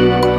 I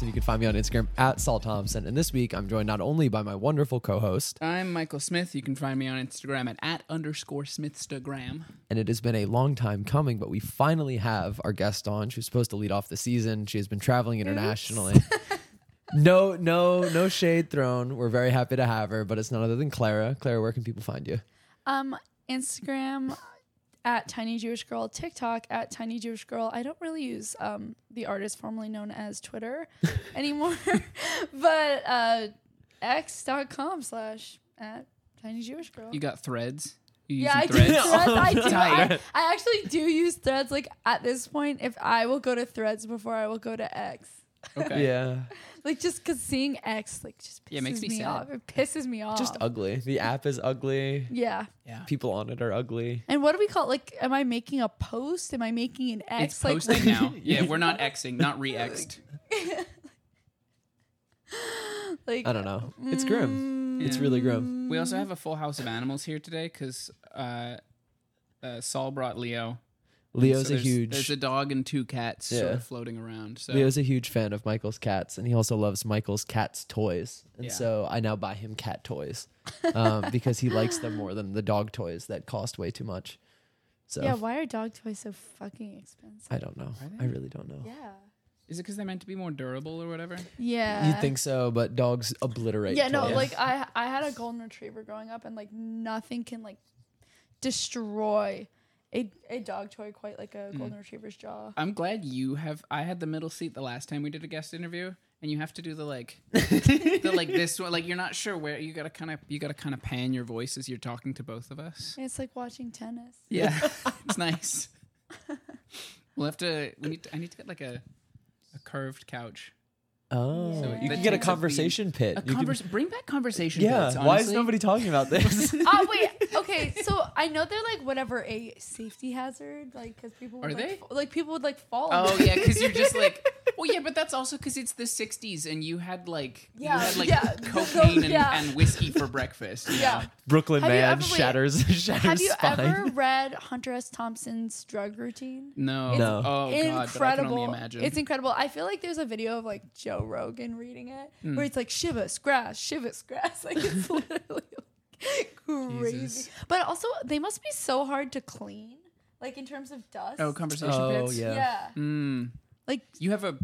Sol Thompson. You can find me on Instagram at Sol Thompson. And this week, I'm joined not only by my wonderful co host, I'm Michael Smith. You can find me on Instagram at, at underscore Smithstagram. and it has been a long time coming, but we finally have our guest on. She was supposed to lead off the season. She has been traveling internationally. no, no, no shade thrown. We're very happy to have her, but it's none other than Clara. Clara, where can people find you? Um, Instagram at Tiny Jewish Girl, TikTok at Tiny Jewish Girl. I don't really use um the artist formerly known as Twitter anymore, but uh, x.com slash at Tiny Jewish Girl. You got threads? You yeah, I using do threads? threads. I do. I, I actually do use threads. Like at this point, if I will go to threads before I will go to X. Okay. Yeah. Like just because seeing X like just pisses Yeah, it makes me me sad. off. It pisses me off. Just ugly. The app is ugly. yeah. Yeah. People on it are ugly. And what do we call like? Am I making a post? Am I making an X? It's like posting now. Yeah, we're not Xing, not re-Xed. like I don't know. It's grim. It's really grim. We also have a full house of animals here today because uh, uh, Sol brought Leo. Leo's So a huge There's a dog and two cats sort of floating around. So Leo's a huge fan of Michael's cats, and he also loves Michael's cats' toys. And Yeah. so I now buy him cat toys um, because he likes them more than the dog toys that cost way too much. So yeah. Why are dog toys so fucking expensive? I don't know. I really don't know. yeah. is it because they're meant to be more durable or whatever? Yeah. You'd think so, but dogs obliterate. Yeah. No. Like I I had a golden retriever growing up, and like nothing can like destroy a a dog toy quite like Mm. a golden retriever's jaw. I'm glad you have. I had the middle seat the last time we did a guest interview, and you have to do the like, the like this one. Like you're not sure where you gotta kind of you gotta kind of pan your voice as you're talking to both of us. It's like watching tennis. Yeah, it's nice. We'll have to. We need. To, I need to get like a a curved couch. Oh, So you that can get a takes up the- conversation pit. A You can- convers- Bring back conversation. Pits. Yeah. bits, Why is honestly. nobody talking about this? oh, oh wait, okay. So I know they're like whatever a safety hazard, like because people would Are like, they? f- like people would like fall. Oh under yeah, because you're just like. Well, yeah, but that's also because it's the '60s, and you had like Yeah, you had like yeah. cocaine and, Yeah. and whiskey for breakfast. you Yeah. know? Brooklyn Have man ever- wait, shatters shatters Have you spine. ever read Hunter S. Thompson's drug routine? No. No. Oh god, but I can incredible. only imagine. It's incredible. I feel like there's a video of like Joe Rogan reading it Hmm. where it's like Chivas grass, Chivas grass. Like it's literally like, crazy. Jesus. But also they must be so hard to clean, like in terms of dust. oh, conversation Oh, pits. yeah. yeah. Mm. Like You have a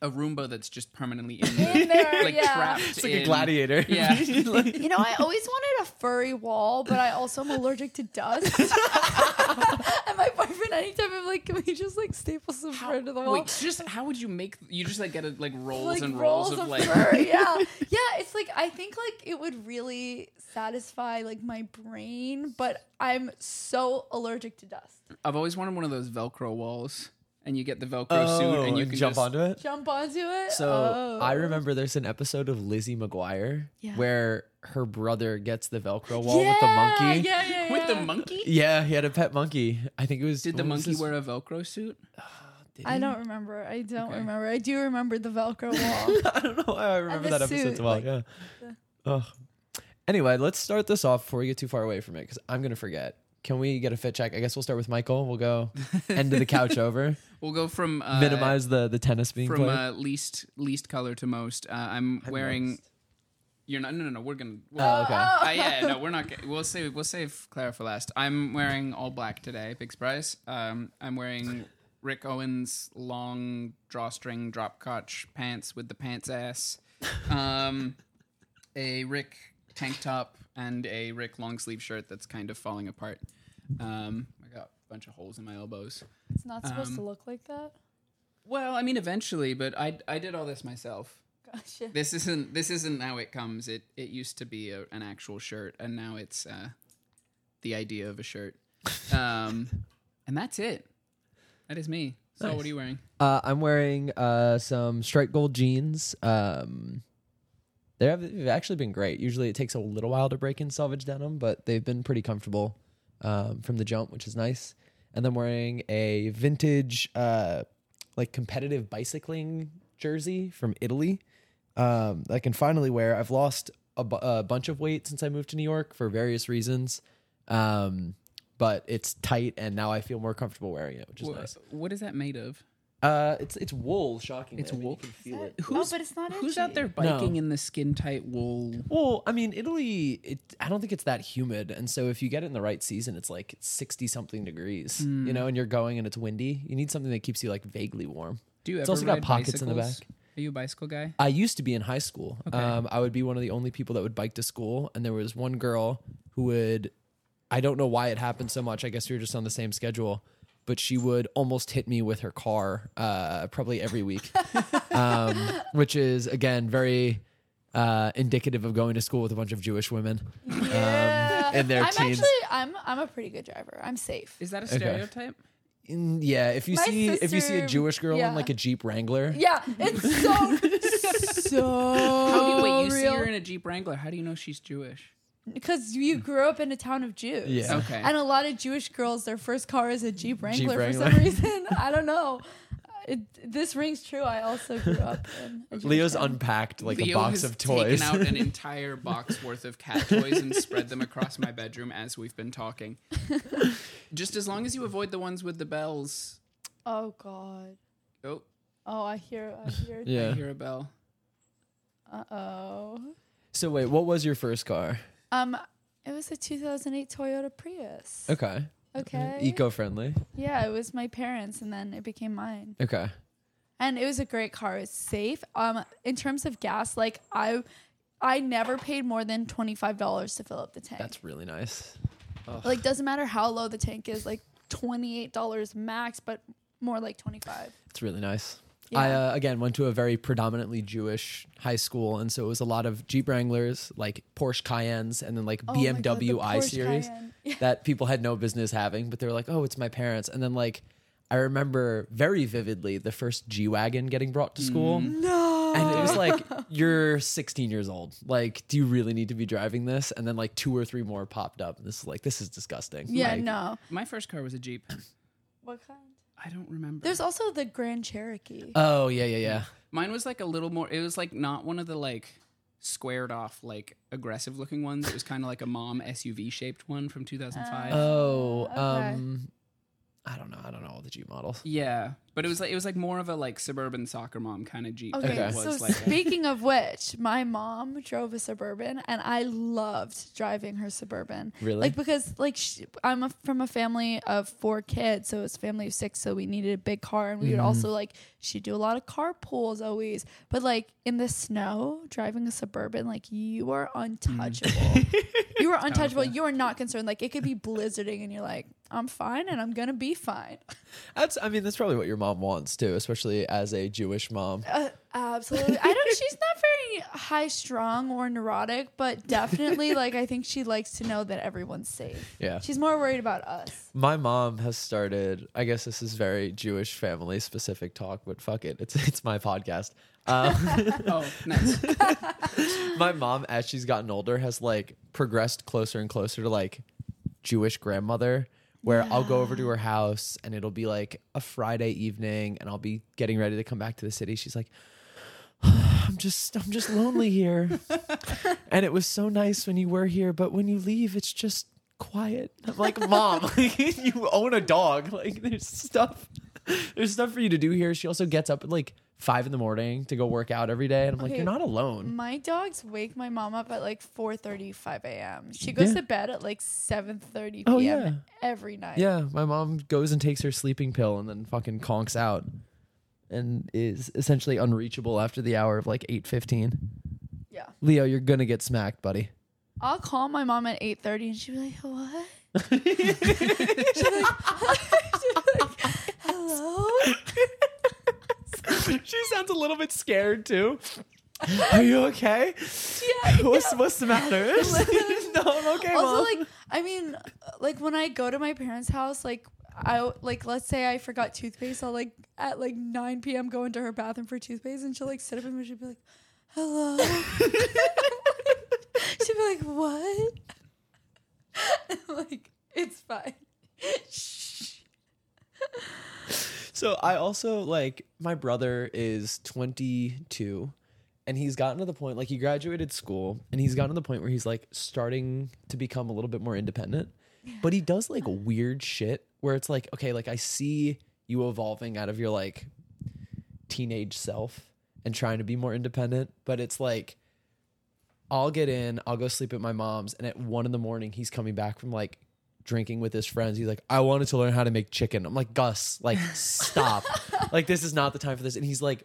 a Roomba that's just permanently in the in there, like yeah. trapped. It's like a gladiator. Yeah. You know, I always wanted a furry wall, but I also am allergic to dust. and my boyfriend, anytime I'm like, can we just like staple some fur to the wall? Wait, just how would you make? You just like get a, like rolls like and rolls, of, like. fur. yeah, yeah. It's like I think like it would really satisfy like my brain, but I'm so allergic to dust. I've always wanted one of those Velcro walls, and you get the Velcro Oh, suit, and you can jump just, onto it. Jump onto it. So Oh. I remember there's an episode of Lizzie McGuire Yeah. where her brother gets the Velcro wall yeah, with the monkey. Yeah, yeah, with the monkey. Yeah, he had a pet monkey. I think it was. Did the was monkey his- wear a Velcro suit? I don't remember. I don't Okay. remember. I do remember the Velcro wall. I don't know why I remember the that episode suit, so well. like, yeah. the- Ugh. Anyway, let's start this off before we get too far away from it because I'm gonna forget. Can we get a fit check? I guess we'll start with Michael. We'll go end of the couch over. We'll go from uh, Minimize the the tennis being from played. uh, least least color to most. Uh, I'm wearing. most. You're not. No, no, no. We're gonna. Oh, okay. Uh, yeah, no, we're not. g- We'll save. We'll save Clara for last. I'm wearing all black today. Big surprise. Um, I'm wearing Rick Owens long drawstring drop crotch pants with the pants ass. Um, a Rick tank top and a Rick long sleeve shirt that's kind of falling apart. Um, I got a bunch of holes in my elbows. It's not supposed to Um, look like that. Well, I mean, eventually, but I I did all this myself. Gotcha. This isn't this isn't how it comes. It it used to be a, an actual shirt, and now it's uh, the idea of a shirt. Um, and that's it. That is me. So, Nice. what are you wearing? Uh, I'm wearing uh, some striped gold jeans. Um, they have they've actually been great. Usually it takes a little while to break in selvage denim, but they've been pretty comfortable um, from the jump, which is nice. And then wearing a vintage, uh, like competitive bicycling jersey from Italy um, that I can finally wear. I've lost a, bu- a bunch of weight since I moved to New York for various reasons. Um, but it's tight, and now I feel more comfortable wearing it, which is Wha- nice. What is that made of? Uh, it's it's wool. Shocking. It's I mean, wool? You can feel it. oh, but it's not. Who's itchy. out there biking in the skin tight wool? Well, I mean, Italy. It. I don't think it's that humid, and so if you get it in the right season, it's like sixty something degrees. You know, and you're going and it's windy. You need something that keeps you like vaguely warm. Do you It's ever also got ride pockets in the bicycles? back. Are you a bicycle guy? I used to be in high school. Okay. Um, I would be one of the only people that would bike to school, and there was one girl who would. I don't know why it happened so much. I guess we were just on the same schedule, but she would almost hit me with her car, uh, probably every week, um, which is again very uh, indicative of going to school with a bunch of Jewish women. Yeah. Um, in their I'm teens. actually I'm I'm a pretty good driver. I'm safe. Is that a Okay. stereotype? In- yeah, if you My see if you see a Jewish girl yeah. in like a Jeep Wrangler, Yeah, it's so so How do you, wait, you see her in a Jeep Wrangler. How do you know she's Jewish? Because you grew up in a town of Jews. Yeah. Okay. And a lot of Jewish girls, their first car is a Jeep Wrangler, for Wrangler. some reason. I don't know. It, this rings true. I also grew up in a Leo's town. unpacked like Leo a box has of toys. taken out an entire box worth of cat toys and spread them across my bedroom as we've been talking. Just as long as you avoid the ones with the bells. Oh God. Oh, Oh, I hear. I hear. I hear a bell. Uh oh. So wait, what was your first car? Um, it was a 2008 Toyota Prius. Okay. Okay. Eco-friendly. Yeah, it was my parents, and then it became mine. Okay. and it was a great car. It's safe. Um, in terms of gas, like I, I never paid more than twenty five dollars to fill up the tank. That's really nice. like doesn't matter how low the tank is, like twenty eight dollars max, but more like twenty five. It's really nice. I uh, again went to a very predominantly Jewish high school, and so it was a lot of Jeep Wranglers, like Porsche Cayennes, and then like Oh my God, the BMW i Porsche series Cayenne. Yeah. that people had no business having, but they were like, "Oh, it's my parents." And then like I remember very vividly the first G wagon getting brought to school, No. and it was like, "You're 16 years old. Like, do you really need to be driving this?" And then like two or three more popped up, and this is like, "This is disgusting." yeah, Like, no. My first car was a Jeep. What kind? I don't remember. There's also the Grand Cherokee. Oh yeah, yeah, yeah. Mine was like a little more. It was like not one of the like squared off like aggressive looking ones. It was kind of like a mom SUV shaped one from 2005. Oh, Okay. um, I don't know. I don't know all the Jeep models. yeah, but it was like it was like more of a like suburban soccer mom kind of Jeep. Okay, it Okay. was so like a- speaking of which, my mom drove a suburban, and I loved driving her suburban. Really? Like because like sh I'm a, from a family of four kids, so it's a family of six, so we needed a big car, and we would mm. also like she'd do a lot of carpools always. But like in the snow, driving a suburban, like you are untouchable. Mm. you are untouchable. Powerful. You are not concerned. Like it could be blizzarding, and you're like, I'm fine, and I'm gonna be fine. That's. I mean, that's probably what your mom wants too, especially as a Jewish mom. Uh, absolutely. I don't. She's not very high strung or neurotic, but definitely like I think she likes to know that everyone's safe. Yeah. She's more worried about us. My mom has started. I guess this is very Jewish family specific talk, but fuck it. It's it's my podcast. Um, oh, nice. my mom, as she's gotten older, has like progressed closer and closer to like Jewish grandmother. Where I'll go over to her house and it'll be like a Friday evening, and I'll be getting ready to come back to the city. She's like, "I'm just, I'm just lonely here, and it was so nice when you were here, but when you leave, it's just quiet." I'm like, "Mom, you own a dog. Like, there's stuff, there's stuff for you to do here." She also gets up at like five in the morning to go work out every day, and I'm like, Okay. "You're not alone." My dogs wake my mom up at like 4:30, 5 a.m. She goes Yeah. to bed at like 7:30 p.m. Oh, yeah. every night. Yeah, my mom goes and takes her sleeping pill and then fucking conks out and is essentially unreachable after the hour of like 8:15. Yeah. Leo, you're going to get smacked, buddy. I'll call my mom at eight thirty, and she'd be like, "What?" she'd be like, she'd be like, "Hello." she sounds a little bit scared too. Are you okay? Yeah. What's what's the matter? no, I'm okay, also mom. like i mean like when i go to my parents house like i like let's say i forgot toothpaste i'll like at like 9 p.m go into her bathroom for toothpaste and she'll like sit up and she'll be like hello she'll be like what like it's fine Shh. So I also like my brother is 22 and he's gotten to the point like he graduated school and he's gotten to the point where he's like starting to become a little bit more independent. But he does like weird shit where it's like okay, like I see you evolving out of your like teenage self and trying to be more independent, but it's like I'll get in, I'll go sleep at my mom's, and at one in the morning, he's coming back from like drinking with his friends. He's like, I wanted to learn how to make chicken. I'm like, Gus, like, stop. like, this is not the time for this. And he's like,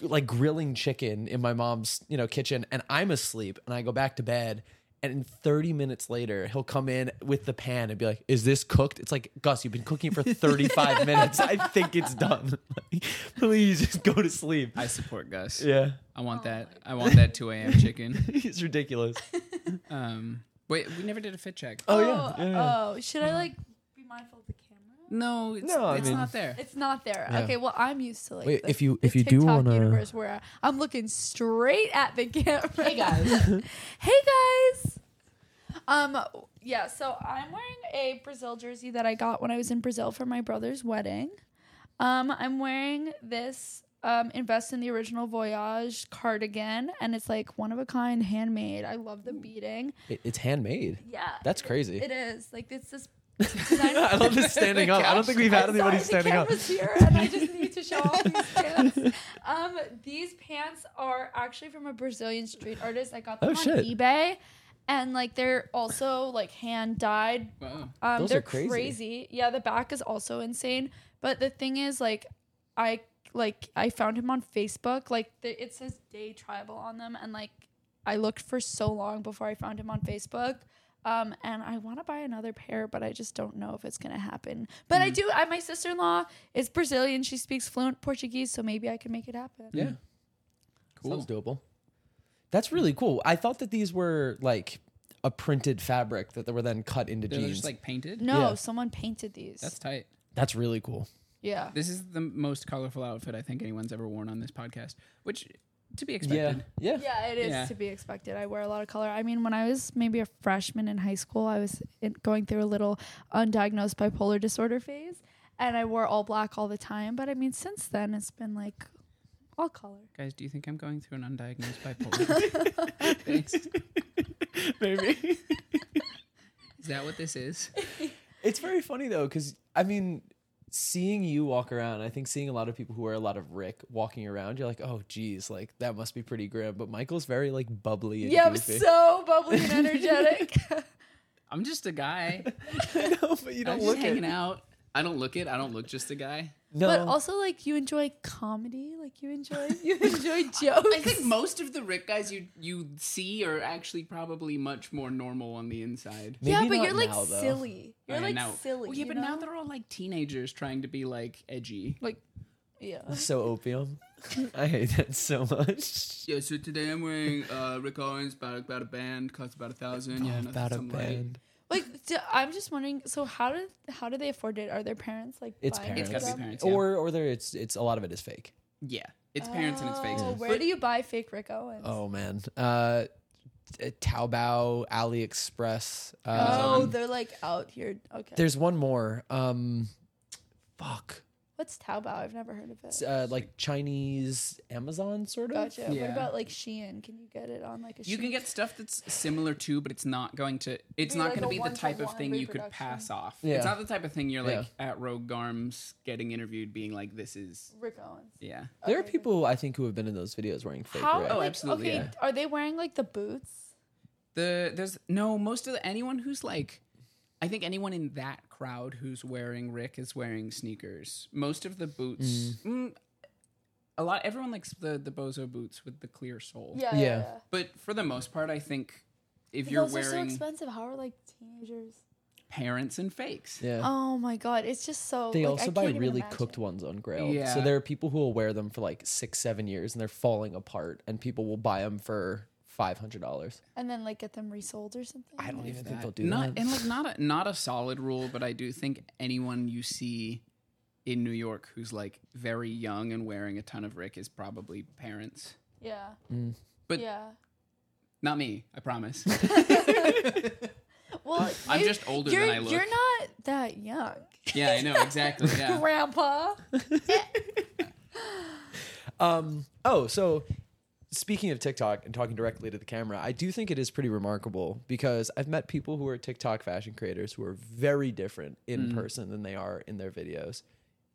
g- like grilling chicken in my mom's, you know, kitchen, and I'm asleep, and I go back to bed. And 30 minutes later, he'll come in with the pan and be like, Is this cooked? It's like, Gus, you've been cooking for 35 minutes. I think it's done. Like, please just go to sleep. I support Gus. Yeah. I want that. I want that 2 a.m. chicken. It's ridiculous. Um, wait, we never did a fit check. Oh, yeah. yeah, yeah. oh should i like be mindful of the camera No, it's, No, I it's mean- not there. It's not there. Yeah. Okay, well, I'm used to like. Wait, the- if you- the if you do TikTok wanna- universe where I'm looking straight at the camera. Hey, guys. hey guys. Um. Yeah. So I'm wearing a Brazil jersey that I got when I was in Brazil for my brother's wedding. Um. I'm wearing this. Um, invest in the original Voyage cardigan, and it's like one of a kind, handmade. I love the beading. It- it's handmade. Yeah, That's crazy. it is. Like it's this. I love this standing up. I don't think we've had I'm anybody sorry, standing the up. camera's here, and I just need to show off these pants. Um, these pants are actually from a Brazilian street artist. I got them Oh, on shit. eBay, and like they're also like hand dyed. Wow. Um, Those they're are crazy. Yeah, the back is also insane. But the thing is, like, I like I found him on Facebook. Like, the, it says Day Tribal on them, and like I looked for so long before I found him on Facebook. Um, and I want to buy another pair, but I just don't know if it's gonna happen. But Hmm. I do. I, my sister in law is Brazilian. She speaks fluent Portuguese, so maybe I can make it happen. Yeah. Cool. Sounds doable. That's really cool. I thought that these were like a printed fabric that they were then cut into They're jeans. just like painted. No, Yeah. someone painted these. That's tight. That's really cool. Yeah. This is the most colorful outfit I think anyone's ever worn on this podcast, which to be Yeah. expected. Yeah. Yeah, it is Yeah. to be expected. I wear a lot of color. I mean, when I was maybe a freshman in high school, I was in, going through a little undiagnosed bipolar disorder phase, and I wore all black all the time. But I mean, since then, it's been like all color. Guys, do you think I'm going through an undiagnosed bipolar? Thanks. Maybe. Is that what this is? it's very funny though, because I mean, seeing you walk around, I think seeing a lot of people who wear a lot of Rick walking around, you're like, oh geez, like that must be pretty grim. But Michael's very like bubbly and Yeah, I'm so bubbly and energetic. I'm just a guy. no, but you I'm don't just look hanging it. out. I don't look it. I don't look just a guy. No. But also, like, you enjoy comedy. Like, you enjoy you enjoy jokes. I think most of the Rick guys you you see are actually probably much more normal on the inside. yeah, but not you're like now, though. silly. You're like now- silly. Well, yeah, but know? now they're all like teenagers trying to be like edgy. like, yeah. so opium. I hate that so much. Yeah, so today I'm wearing uh, Rick Owens about about a band costs about a thousand. Yeah, Oh, about a band. Like, I'm just wondering. So, how did how do they afford it? Are their parents like? It's buying it parents. It's gotta be them? parents. Yeah. Or or there it's it's a lot of it is fake. yeah, it's parents and it's fake. Oh, Where But- do you buy fake Rick Owens? Oh man. Uh t- Taobao, AliExpress. Uh, Oh, they're like out here. Okay. there's one more. Um fuck. What's Taobao? I've never heard of it. It's, uh, like Chinese Amazon sort of. Gotcha. What Yeah. about like Shein? Can you get it on like a? You Shein? can get stuff that's similar to, but it's not going to. It's Be not like going to be the type of one-to-one thing you could reproduction. pass off. Yeah. It's not the type of thing you're like Yeah. at Rogue Garms getting interviewed, being like, "This is Rick Owens. yeah." There are people I think who have been in those videos wearing fake How? Rick. Oh, like, absolutely, Okay. yeah. Are they wearing like the boots? The there's no most of the anyone who's like, I think anyone in that crowd who's wearing Rick is wearing sneakers. Most of the boots, mm, a lot. Everyone likes the the Bozo boots with the clear sole. Yeah. Yeah. Yeah. yeah. But for the most part, I think if you're Those are so wearing expensive. How are like teenagers? parents and fakes. Yeah. Oh my god, it's just so. They like, I also buy can't really cooked ones on Grail. So there are people who will wear them for like six, seven years and they're falling apart, and people will buy them for five hundred dollars. and then like get them resold or something. I don't Like, even think they'll do not that. and like not a not a solid rule, but I do think anyone you see in New York who's like very young and wearing a ton of Rick is probably parents. Yeah. But- yeah. Not me, I promise. Well, I'm just older than I look. You're not that young, yeah, I know exactly. Yeah. Grandpa. Um. Oh, so speaking of TikTok and talking directly to the camera, I do think it is pretty remarkable because I've met people who are TikTok fashion creators who are very different in person than they are in their videos.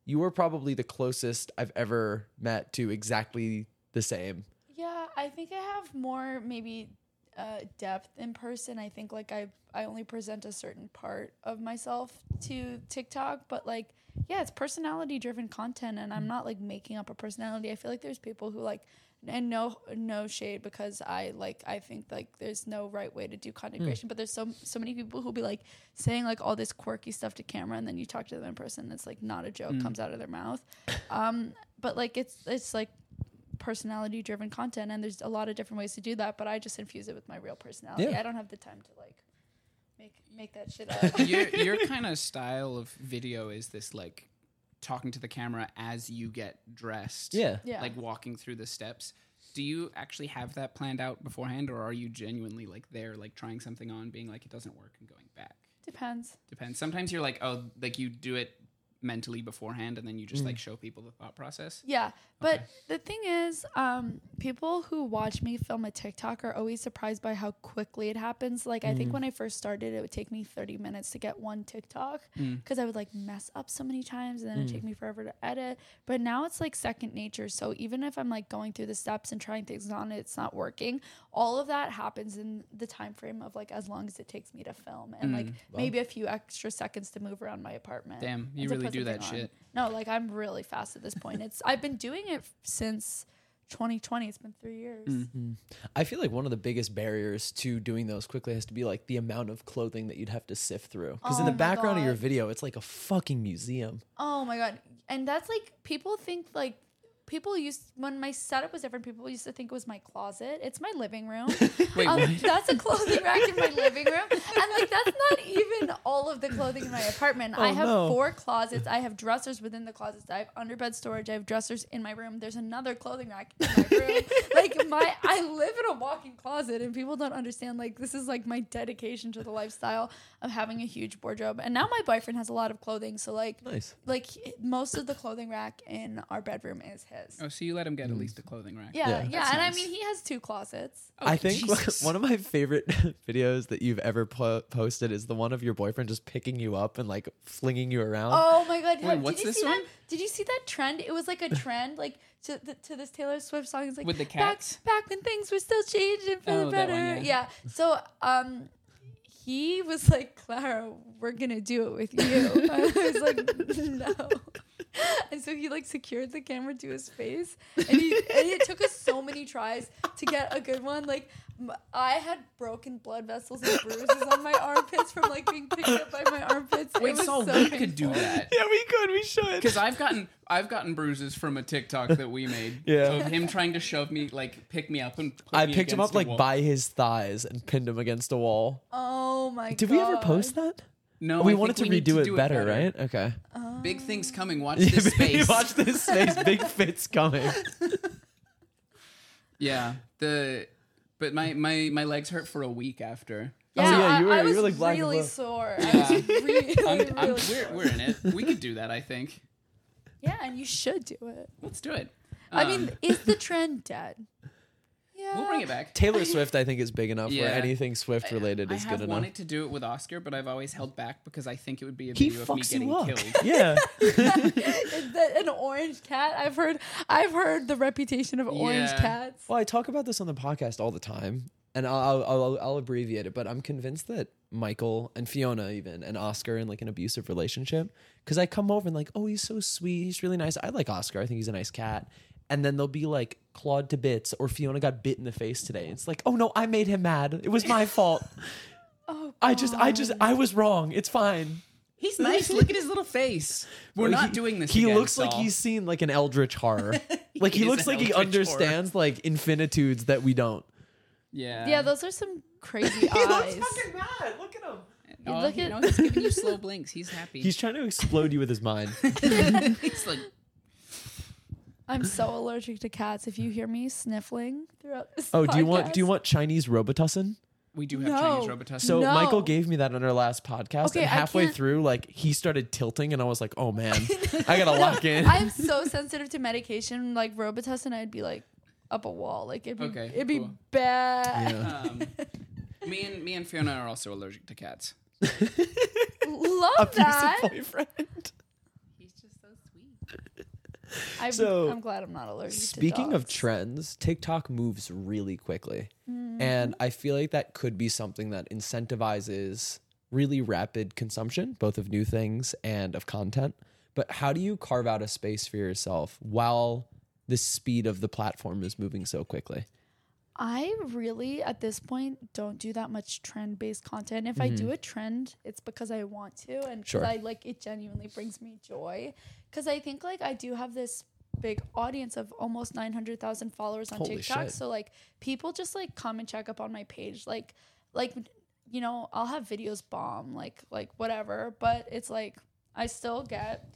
You are probably the closest I've ever met to exactly the same. Yeah, I think I have more maybe uh, depth in person. I think like I I only present a certain part of myself to TikTok, but like yeah, it's personality driven content, and I'm not like making up a personality. I feel like there's people who like and no no shade because I like I think like there's no right way to do content creation, but there's so so many people who'll be like saying like all this quirky stuff to camera, and then you talk to them in person, and it's like not a joke comes out of their mouth. Um, but like it's it's like personality driven content and there's a lot of different ways to do that but i just infuse it with my real personality Yeah. i don't have the time to like make make that shit up your your kind of style of video is this like talking to the camera as you get dressed. Yeah. Yeah. Like walking through the steps. Do you actually have that planned out beforehand or are you genuinely like there like trying something on being like it doesn't work and going back? depends Depends. Sometimes you're like, oh, like you do it mentally beforehand and then you just like mm. show people the thought process. yeah but Okay. the thing is um people who watch me film a tiktok are always surprised by how quickly it happens. Like i think mm. when i first started it would take me 30 minutes to get one tiktok mm. because i would like mess up so many times and then it'd take me forever to edit. But now it's like second nature. So even if i'm like going through the steps and trying things on it it's not working all of that happens in the time frame of like as long as it takes me to film and like maybe a few extra seconds to move around my apartment. Damn, you really put do that on. shit. no like i'm really fast at this point it's i've been doing it since 2020 it's been three years mm-hmm. I feel like one of the biggest barriers to doing those quickly has to be like the amount of clothing that you'd have to sift through. Because in Oh the my background of your video, it's like a fucking museum. Oh my god. And that's like people think like people used when my setup was different, people used to think it was my closet. It's my living room. Wait, um, that's a clothing rack in my living room. And like that's not even all of the clothing in my apartment. I Oh, have no. four closets. I have dressers within the closets. I have underbed storage. I have dressers in my room. There's another clothing rack in my room. like my I live in a walk-in closet and people don't understand like this is like my dedication to the lifestyle of having a huge wardrobe. And now my boyfriend has a lot of clothing, so like Nice. like most of the clothing rack in our bedroom is his. Oh, so you let him get at least a clothing rack. Yeah, Yeah. yeah, That's and nice. I mean he has two closets. Oh, I think Jesus. one of my favorite videos that you've ever po- posted is the one of your boyfriend just picking you up and like flinging you around. Oh my god! Wait, did what's you this see one? that? Did you see that trend? It was like a trend, like to the, to this Taylor Swift song. It's like With the back, cats? back when things were still changing for Oh, the that better. one, yeah. yeah. So um, he was like, Clara, we're gonna do it with you. I was like, no. And so he like secured the camera to his face, and he and it took us so many tries to get a good one. Like m- I had broken blood vessels and bruises on my armpits from like being picked up by my armpits. It Wait, was so, so we could do that. yeah, we could. We should. Because I've gotten I've gotten bruises from a TikTok that we made. Yeah. Of him trying to shove me, like pick me up and put I me picked him up like wall. by his thighs and pinned him against a wall. Oh my god. Did we ever post that? No, we I wanted to we need redo it do better, right? Okay. Big things coming. Watch this space. Watch this space. Big fits coming. Yeah. The but my my my legs hurt for a week after. Oh, yeah, I- you were- I, you was were, like, black really blue. sore. I was really, I'm, really I'm, we're, sore. we're in it. We could do that. I think. Yeah, and you should do it. Let's do it. I Um, mean, is the trend dead? Yeah. we'll bring it back. Taylor Swift, I think, is big enough where anything Swift um, related I is have good enough. wanted to do it with Oscar, but I've always held back because I think it would be a He video of me fucks getting you up. killed. Yeah. Is that an orange cat? I've heard. I've heard the reputation of orange Yeah. cats. Well, I talk about this on the podcast all the time, and I'll, I'll, I'll, I'll abbreviate it, but I'm convinced that Michael and Fiona, even, and Oscar in like an abusive relationship. Because I come over and like, oh, he's so sweet. He's really nice. I like Oscar. I think he's a nice cat. and then they'll be like clawed to bits or Fiona got bit in the face today. It's like, oh no, I made him mad. It was my fault. Oh, I just, I just, I was wrong. It's fine. He's nice. Look at his little face. We're Like, not he- doing this. He again, looks like he's seen like an eldritch horror. like he, He looks an like he eldritch understands like infinitudes that we don't. Yeah. yeah, those are some crazy He looks fucking mad. Look at him. Oh, look he, at- no, he's giving you slow blinks. He's happy. He's trying to explode you with his mind. he's like, I'm so allergic to cats. If you hear me sniffling throughout this Oh, do you want do you podcast- want Chinese Robitussin? we do have No. Chinese Robitussin. So No. Michael gave me that on our last podcast, Okay, and I halfway can't- through, like he started tilting, and I was like, "Oh man, I gotta lock in." I'm so sensitive to medication, like Robitussin. I'd be like up a wall. Like it'd be, Okay, it'd be cool. bad. Yeah. um, me and me and Fiona are also allergic to cats. Love that. Abusive boyfriend. He's just so sweet. I'm, So, I'm glad I'm not allergic. To. Speaking of trends, TikTok moves really quickly. Mm-hmm. And I feel like that could be something that incentivizes really rapid consumption, both of new things and of content. But how do you carve out a space for yourself while the speed of the platform is moving so quickly? I really, at this point, don't do that much trend based content. If I do mm-hmm. a trend, it's because I want to and because Sure. I like it genuinely brings me joy. Because I think like I do have this big audience of almost 900,000 followers on Holy TikTok. shit. So like people just like come and check up on my page. Like, like, you know, I'll have videos bomb, like, like whatever, but it's like I still get.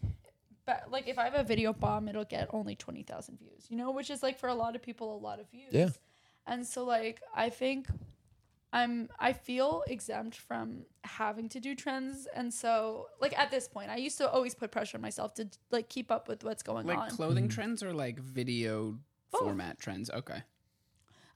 But like if I have a video bomb, it'll get only twenty thousand views, you know, which is like for a lot of people a lot of views. Yeah. And so like I think I'm I feel exempt from having to do trends and so like at this point I used to always put pressure on myself to like keep up with what's going Like on. Like clothing trends or like video Both. format trends? Okay.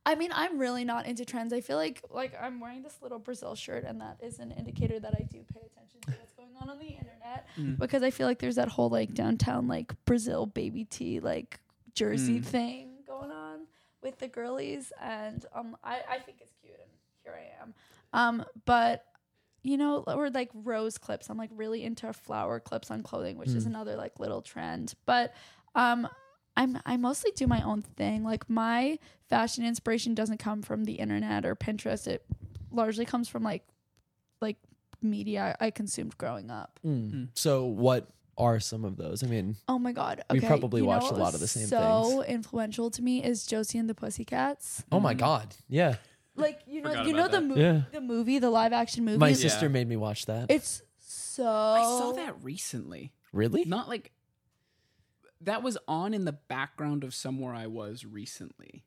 I mean I'm really not into trends. I feel like like I'm wearing this little Brazil shirt and that is an indicator that I do pay attention to what's going on on the internet Mm. because I feel like there's that whole like downtown like Brazil baby tea like jersey Mm. thing going on with the girlies and um I, I think it's cute and here I am. Um but you know, or like rose clips. I'm like really into flower clips on clothing, which is Mm. another like little trend. But um I'm I mostly do my own thing. Like my fashion inspiration doesn't come from the internet or Pinterest. It largely comes from like like media I consumed growing up. Mm. So, what are some of those? I mean, Oh my god. We Okay. probably you know watched a lot of the same so influential to me is Josie and the Pussycats. oh Mm. my god, yeah. Like you know Forgot you know about the movie Yeah. the movie, the live action movie. My Yeah. sister made me watch that. It's so I saw that recently. really? Not like that was on in the background of somewhere I was recently.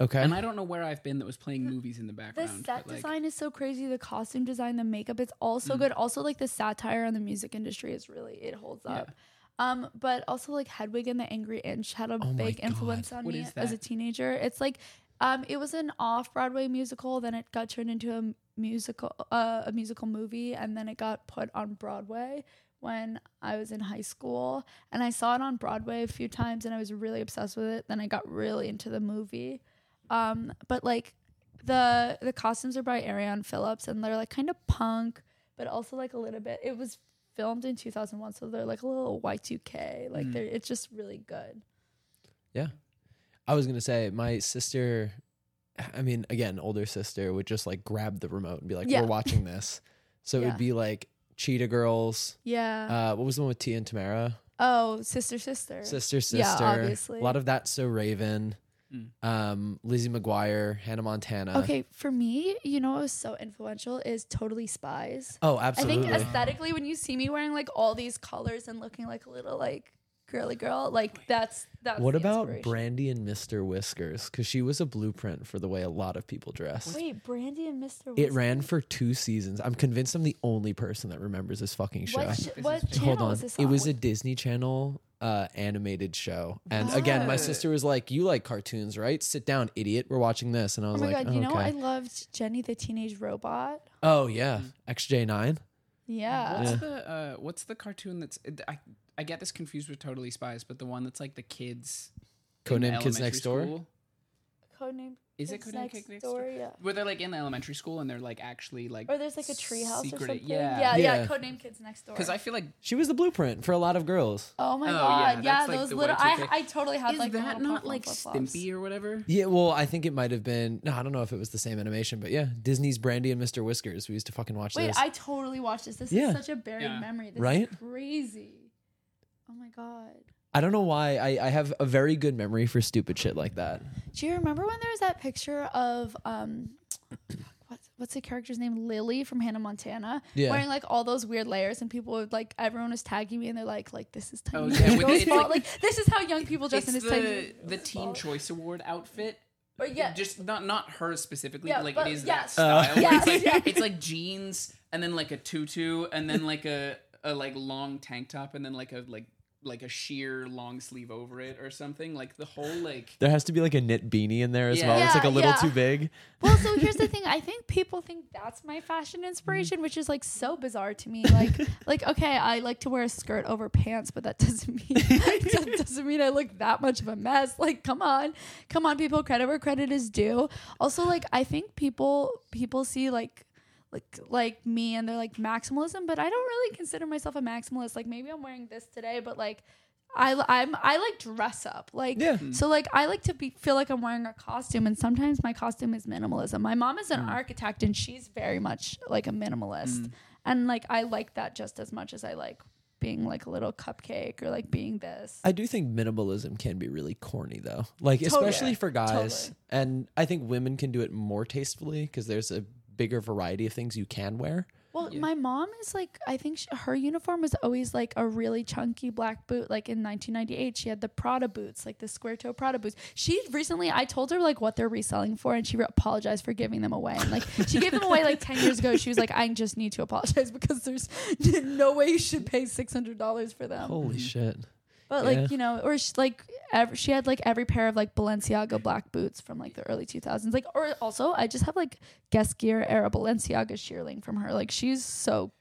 Okay. And I don't know where I've been that was playing movies in the background. The background. set but, like, design is so crazy. The costume design, the makeup, it's all so Mm. good. Also, like the satire on the music industry is really it holds Yeah. up. Um, but also like Hedwig and the Angry Inch had a Oh my big influence on What me is as a that? teenager. It's like um, it was an off Broadway musical, then it got turned into a musical, uh, a musical movie, and then it got put on Broadway when I was in high school. And I saw it on Broadway a few times, and I was really obsessed with it. Then I got really into the movie. Um, but like the the costumes are by Arianne Phillips, and they're like kind of punk, but also like a little bit. It was filmed in 2001, so they're like a little Y2K. Like Mm. they're it's just really good. Yeah. I was gonna say my sister I mean, again, older sister would just like grab the remote and be like, Yeah. We're watching this. So it would be like Cheetah Girls. Yeah. Uh what was the one with Tia and Tamara? oh, sister, sister. Sister, sister. Yeah, obviously. A lot of that so Raven. Mm. Um, Lizzie McGuire, Hannah Montana. Okay, for me, you know what was so influential is Totally Spies. Oh, absolutely. I think aesthetically, when you see me wearing like all these colors and looking like a little like girly girl, like that's that's. what the about. Brandy and Mr. Whiskers? Because she was a blueprint for the way a lot of people dress. Wait, Brandy and Mr. It ran for two seasons. I'm convinced I'm the only person that remembers this fucking show. What, sh- This what is- channel Hold on. was this on? It was a Disney Channel uh, animated show. And again, my sister was like, You like cartoons, right? Sit down, idiot. We're watching this. And I Oh was my like, god! You know, okay. I loved Jenny the Teenage Robot. Oh, yeah. Mm. XJ9. Yeah. What's Yeah. the uh, what's the cartoon that's I I get this confused with Totally Spies, but the one that's like the kids in Codename Kids elementary Next Door. school? codename. Is it Kids Codename next, Kids Next door? Door? Yeah. where they're like in the elementary school and they're like actually like Or there's like a treehouse or secret- something. yeah. yeah, yeah. Yeah. Codename Kids Next Door. because I feel like She was the blueprint for a lot of girls. oh my Oh, yeah, god, yeah, that's, like, those the little. I, Y2K. I totally had is like the that little not purple like flip-flops. Stimpy or whatever? Yeah, well, I think it might have been. No, I don't know if it was the same animation, but yeah, Disney's Brandy and Mr. Whiskers. We used to fucking watch this. Wait, those. I totally watched this. This Yeah. is such a buried Yeah. memory. This Right? is crazy. Oh my god. I don't know why. I, I have a very good memory for stupid shit like that. Do you remember when there was that picture of um what's what's the character's name? Lily from Hannah Montana. Yeah. Wearing like all those weird layers and people would like everyone was tagging me and they're like like this is Oh, tiny yeah, Girl's with the- it's fault. like- like, this is how young people dress in this the tiny the Teen Choice Award outfit. Or yeah. just not not her specifically, Yeah, but like but it is yes. that Uh, style. where Yes, it's like yeah. it's like jeans and then like a tutu and then like a a like long tank top and then like a like like a sheer long sleeve over it or something. Like the whole like There has to be like a knit beanie in there as Yeah. well. It's like a little yeah. too big. Well, so here's the thing. I think people think that's my fashion inspiration, mm. which is like so bizarre to me. Like, like okay, I like to wear a skirt over pants, but that doesn't mean that doesn't mean I look that much of a mess. Like, come on, come on, people. Credit where credit is due. Also, like, I think people people see like like like me and they're like maximalism, but I don't really consider myself a maximalist. Like, maybe I'm wearing this today, but like. I, I'm I like dress up like Yeah. Mm. so like I like to be feel like I'm wearing a costume and sometimes my costume is minimalism. My mom is an mm. architect and she's very much like a minimalist. Mm. And like I like that just as much as I like being like a little cupcake or like being this. I do think minimalism can be really corny though. Like Totally. especially for guys. Totally. And I think women can do it more tastefully because there's a bigger variety of things you can wear. well, my mom is like I think sh her uniform was always like a really chunky black boot. Like in 1998, she had the Prada boots, like the square toe Prada boots. She recently, I told her like what they're reselling for, and she re- apologized for giving them away. And like she gave them away like 10 years ago. She was like, I just need to apologize because there's no way you should pay $600 for them. Holy shit. But Yeah. like you know, or she, like ev- she had like every pair of like Balenciaga black boots from like the early 2000s. Like, or also I just have like Ghesquière era Balenciaga shearling from her. Like she's so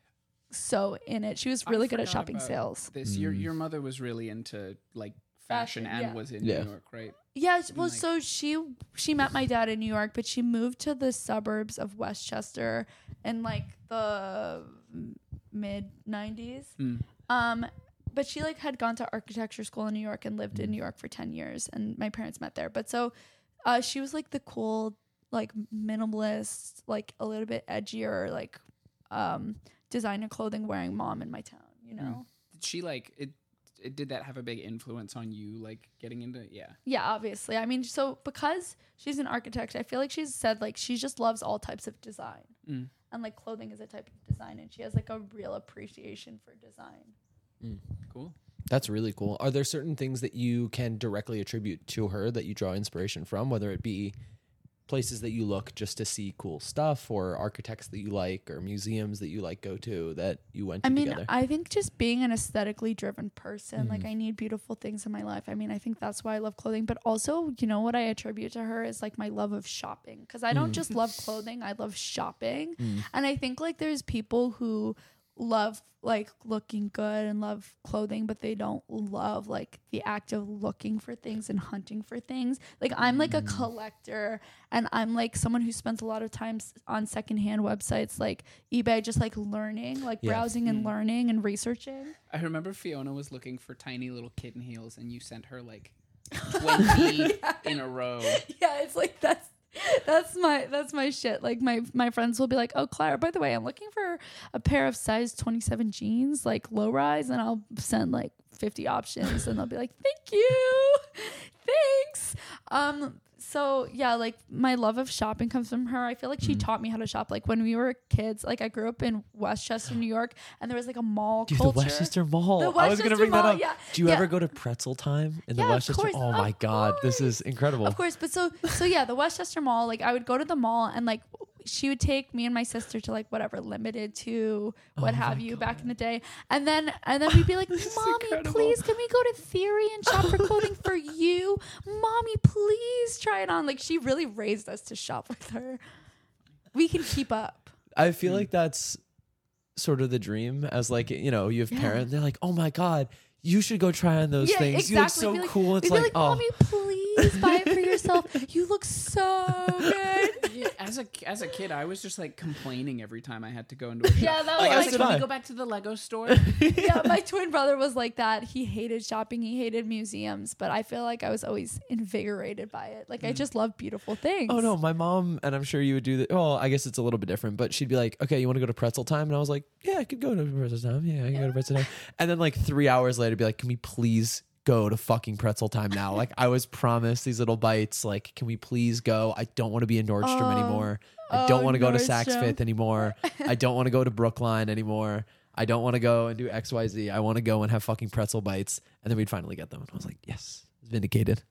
so in it. She was really good at shopping sales. This your your mother was really into like fashion, Fashion, and yeah. was in Yeah. New York, right? Yeah, well, like- so she she met my dad in New York, but she moved to the suburbs of Westchester in like the mid '90s. Mm. Um, but she like had gone to architecture school in New York and lived in New York for ten years, and my parents met there. But so, uh, she was like the cool, like minimalist, like a little bit edgier, like um, designer clothing wearing mom in my town. You know. Did she like it, it? Did that have a big influence on you, like getting into? Yeah. Yeah, obviously. I mean, so because she's an architect, I feel like she's said like she just loves all types of design. Mm. And like clothing is a type of design and she has like a real appreciation for design. Cool. That's really cool. Are there certain things that you can directly attribute to her that you draw inspiration from, whether it be places that you look just to see cool stuff or architects that you like or museums that you like go to that you went to I mean, together? I think just being an aesthetically driven person, like Mhm. I need beautiful things in my life. I mean, I think that's why I love clothing, but also, you know what I attribute to her is like my love of shopping cuz I don't Mm. just love clothing, I love shopping. Mm. And I think like there's people who love like looking good and love clothing, but they don't love like the act of looking for things and hunting for things. Like I'm like a collector and I'm like someone who spends a lot of time s- on secondhand websites like eBay, just like learning, like Yeah. browsing and Mm. learning and researching. I remember Fiona was looking for tiny little kitten heels, and you sent her like twenty in a row. yeah, it's like that's that's my that's my shit. Like my my friends will be like, "Oh, Claire, by the way, I'm looking for a pair of size 27 jeans, like low rise," and I'll send like 50 options, and they'll be like, "Thank you, thanks." Um. So yeah, like my love of shopping comes from her. I feel like she mm. taught me how to shop. Like when we were kids, like I grew up in Westchester, New York, and there was like a mall Dude, culture. the Westchester Mall. The I was gonna Westchester bring that up. yeah. Do you Yeah. ever go to Pretzel Time in Yeah, the Westchester? course, oh my god, this is incredible. Of course, but so so yeah, the Westchester Mall. Like I would go to the mall and like she would take me and my sister to like whatever limited to oh what Oh have you back in the day, and then and then we'd be like, "Mommy, please, can we go to Theory and shop for clothing for you? Mommy, please try it on." Like she really raised us to shop with her. We can keep up. I feel hmm. like that's sort of the dream as like, you know, you have Yeah. parents, they're like, oh my God, you should go try on those yeah, things. exactly. You look so like- cool. It's we'd like, like, oh, "Mommy, please." Please buy it for yourself? You look so good. Yeah, as a as a kid, I was just like complaining every time I had to go into a shop. Yeah, that like, I was was did like, can I. we go back to the Lego store? yeah, my twin brother was like that. He hated shopping. He hated museums, but I feel like I was always invigorated by it. Like I mm. just love beautiful things. Oh no, my mom and I'm sure you would do that. Well, I guess it's a little bit different, but she'd be like, "Okay, you want to go to Pretzel Time?" And I was like, "Yeah, I could go to Pretzel Time. Yeah, I can go to Pretzel Time." And then like three hours later, be like, "Can we please go to fucking Pretzel Time now?" like I was promised these little bites. Like, can we please go? I don't want to be in Nordstrom Oh. anymore. I oh, don't Oh, want to go to Saks Fifth anymore. I don't want to go to Brookline anymore. I don't want to go and do X Y Z. I want to go and have fucking pretzel bites. And then we'd finally get them, and I was like, "Yes, vindicated."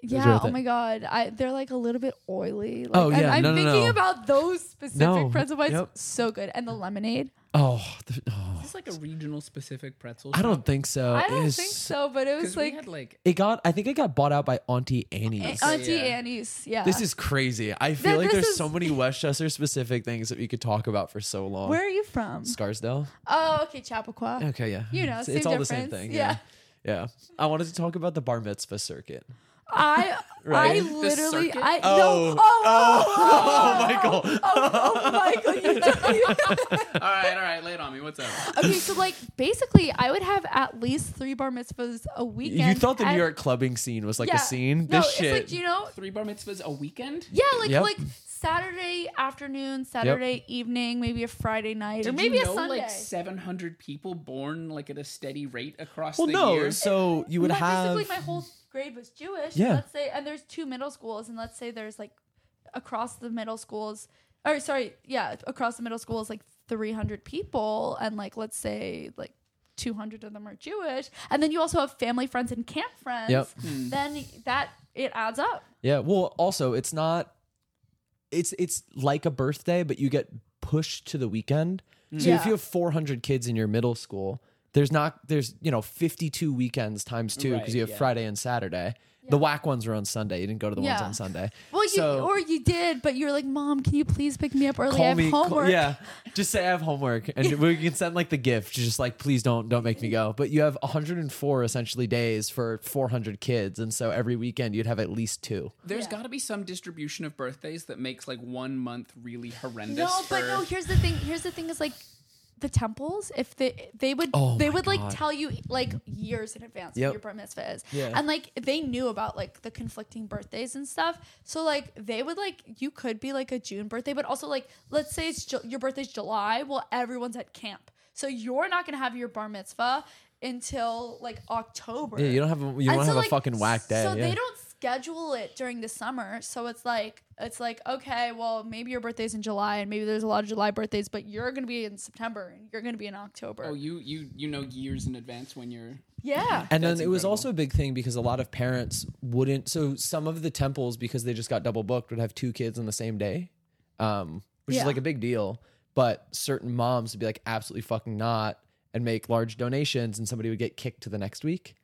Yeah. Oh my god. I they're like a little bit oily. Like, Oh, I'm- yeah. I'm, No, no, thinking no. about those specific pretzel bites. Yep. So good. And the lemonade. Oh, the, oh. Is this like a regional specific pretzel? I don't think so. I don't is think so, but it was because we like had like It got. I think it got bought out by Auntie Annie's. Auntie Yeah. Annie's. Yeah. this is crazy. I feel Th- like this there's is- so many Westchester specific things that we could talk about for so long. Where are you from? Scarsdale. Oh, okay, Chappaqua. Okay, yeah. You know, it's, same it's all the same difference. thing. Yeah. Yeah. yeah. I wanted to talk about the bar mitzvah circuit. I Right? I literally? I Oh. no oh Oh, oh, oh, oh, oh Michael. oh, oh Michael you all right, all right, lay it on me. What's up? okay so like basically I would have at least three bar mitzvahs a weekend. you thought the New York clubbing scene was like yeah, a scene? No, This it's shit. like you know Three bar mitzvahs a weekend? yeah like Yep. like Saturday afternoon, Saturday evening, maybe a Friday night, or maybe you a Sunday. like 700 people born like at a steady rate across well, the no. year? So you would Well, have. basically my whole grade was Jewish. Yeah. Let's say, and there's two middle schools, and let's say there's like across the middle schools, or sorry, yeah, across the middle schools like 300 people, and like let's say like 200 of them are Jewish, and then you also have family friends and camp friends. Yep. Hmm. Then that it adds up. Yeah. Well, also, it's not. It's it's like a birthday, but you get pushed to the weekend. So if you have 400 kids in your middle school, there's not there's you know 52 weekends times two because Right, you have yeah. Friday and Saturday. The whack ones were on Sunday. You didn't go to the ones Yeah. on Sunday. Well, you So- or you did, but you're like, Mom, can you please pick me up early? I have me. call- homework. yeah, just say I have homework, and we can send like the gift. Just like please don't don't make me go. But you have 104 essentially days for 400 kids, and so every weekend you'd have at least two. There's Yeah. got to be some distribution of birthdays that makes like one month really horrendous. No, but for- no. Here's the thing. Here's the thing. Is like the temples. If they they would Oh they would like tell you like years in advance Yep. what your bar mitzvah is, Yeah. and like they knew about like the conflicting birthdays and stuff. So like they would like you could be like a June birthday, but also like let's say it's Ju- your birthday's July. Well, everyone's at camp, so you're not gonna have your bar mitzvah until like October. Yeah, you don't have a, you And to so, have like, a fucking whack day. So yeah. they don't schedule it during the summer. So it's like it's like okay, well maybe your birthday's in July and maybe there's a lot of July birthdays, but you're gonna be in September and you're gonna be in October. Oh, you you you know years in advance when you're. yeah. And then That's it was incredible. also a big thing because a lot of parents wouldn't. So some of the temples, because they just got double booked, would have two kids on the same day, um, which Yeah. is like a big deal. But certain moms would be like, absolutely fucking not, and make large donations, and somebody would get kicked to the next week.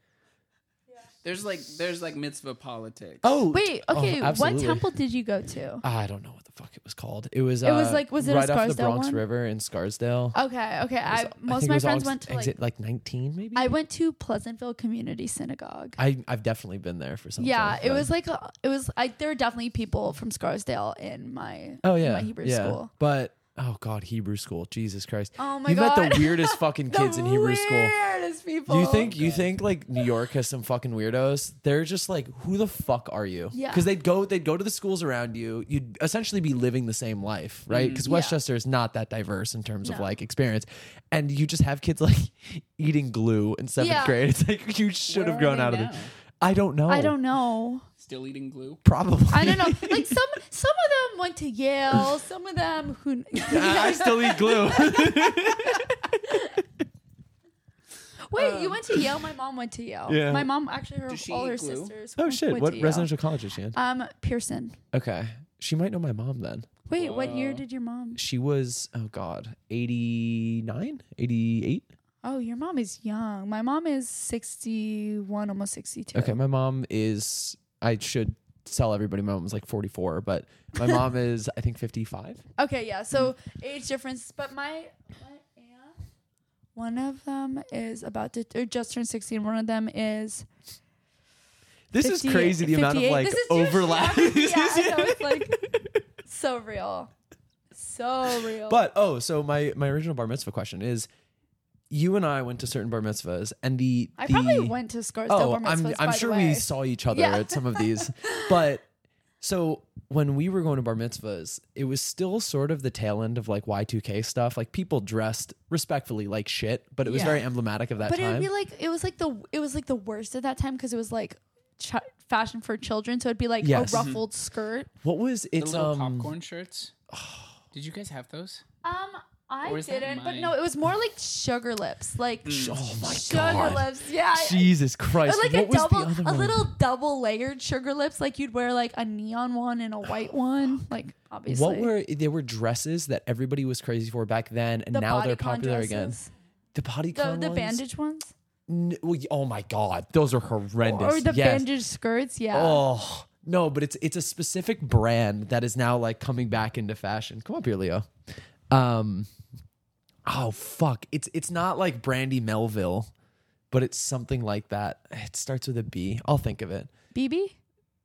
There's like there's like mitzvah politics. Oh, Wait, oh, okay. what temple did you go to? I don't know what the fuck it was called. It was. It was uh, like- was it a right off the Scarsdale Bronx one? River in Scarsdale? Okay, okay. I, most think of my friends August- went to like exit like 19 maybe. I went to Pleasantville Community Synagogue. I I've definitely been there for something. yeah, it was like a, it was. I there were definitely people from Scarsdale in my Oh in yeah, my Hebrew yeah. school. But oh god, Hebrew school, Jesus Christ! Oh my you met the weirdest fucking kids in Hebrew school. Weirdest people. You think you think like New York has some fucking weirdos? They're just like, who the fuck are you? Yeah. Because they'd go they'd go to the schools around you. You'd essentially be living the same life, mm, right? Because Yeah. Westchester is not that diverse in terms of like experience, and you just have kids like eating glue in seventh Yeah. grade. It's like you should Where have grown they out of it. I don't know. I don't know. Still eating glue. Probably. I don't know. Like some some of them went to Yale. Some of them who. I still eat glue. Wait, you went to Yale. My mom went to Yale. Yeah. My mom actually her Does she all eat her glue? sisters. oh shit! went What to Yale. residential college is she in? Um, Pierson. Okay, she might know my mom then. Wait, what year Whoa. did your mom? She was oh god, 89, 88? Oh, your mom is young. My mom is sixty-one, almost sixty-two. Okay, my mom is. I should tell everybody my mom's like 44, but my mom is I think 55. Okay, yeah. So age difference, but my my aunt, one of them is about to or just turned sixteen. One of them is This is crazy the amount of 58. like This is overlap. yeah, I know it's like so real, so real. But oh, so my my original bar mitzvah question is, you and I went to certain bar mitzvahs, and the I the, probably went to Scarsdale Oh, bar I'm mitzvahs, I'm by the sure way. we saw each other Yeah. at some of these, but so when we were going to bar mitzvahs, it was still sort of the tail end of like Y2K stuff. Like people dressed respectfully like shit, but it was Yeah. very emblematic of that But it would be like it was like the it was like the worst at that time because it was like ch- fashion for children. So it'd be like Yes. a ruffled skirt. what was The little um popcorn shirts. Did you guys have those? Um, I Or is that didn't, but no, it was more like Sugar Lipz, like oh my sugar god, lips. Yeah, I- Jesus Christ! Or like what a was double, the other a one? little double layered Sugar Lipz. Like you'd wear like a neon one and a white one. Like obviously, What were there were dresses that everybody was crazy for back then, and now they're popular again. dresses? The body The the bandage ones oh my god, those are horrendous. or the yes. bandage skirts. Yeah. Oh no, but it's it's a specific brand that is now like coming back into fashion. Come up here, Leo. Um, oh fuck, it's it's not like Brandy Melville, but it's something like that. It starts with a B. I'll think of it. bebe.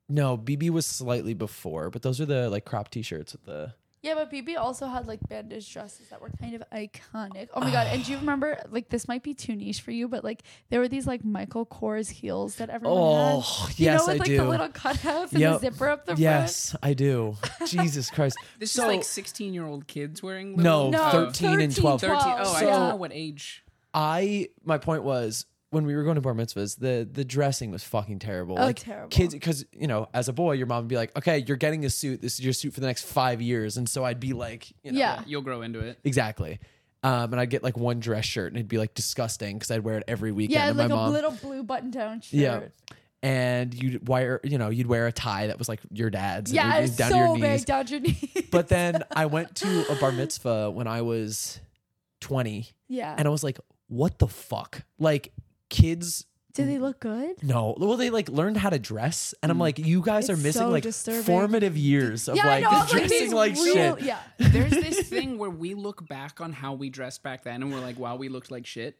No, bebe was slightly before, but those are the like crop T-shirts with the. Yeah, but bebe also had like bandage dresses that were kind of iconic. Oh my god! And do you remember? Like this might be too niche for you, but like there were these like Michael Kors heels that everyone Oh had. You yes, know, with I like do. the little cutouts and Yep. the zipper up the front. yes, I do. Jesus Christ. This So- is like 16 year old kids wearing. No, little- No, 13 and 12. 13. 12. Oh, I don't know what age. I my point was when we were going to bar mitzvahs, the the dressing was fucking terrible. Oh, like terrible. kids, because you know, as a boy, your mom would be like, "Okay, you're getting a suit. This is your suit for the next five years." And so I'd be like, you know, Yeah. You'll grow into it. exactly. Um, and I'd get like one dress shirt, and it'd be like disgusting because I'd wear it every weekend. Yeah, and like my a mom, little blue button down shirt. yeah, and you'd wear, you know, you'd wear a tie that was like your dad's. and Yeah, it'd be it's down to so your knees. big down to your knees. But then I went to a bar mitzvah when I was twenty, yeah, and I was like, "What the fuck?" Like kids do they look good? No, well, they like learned how to dress, and I'm like, you guys Mm. It's are missing so like disturbing. formative years of yeah, like I know. dressing these like real, shit. Yeah, There's this thing where we look back on how we dressed back then, and we're like, "Wow, we looked like shit."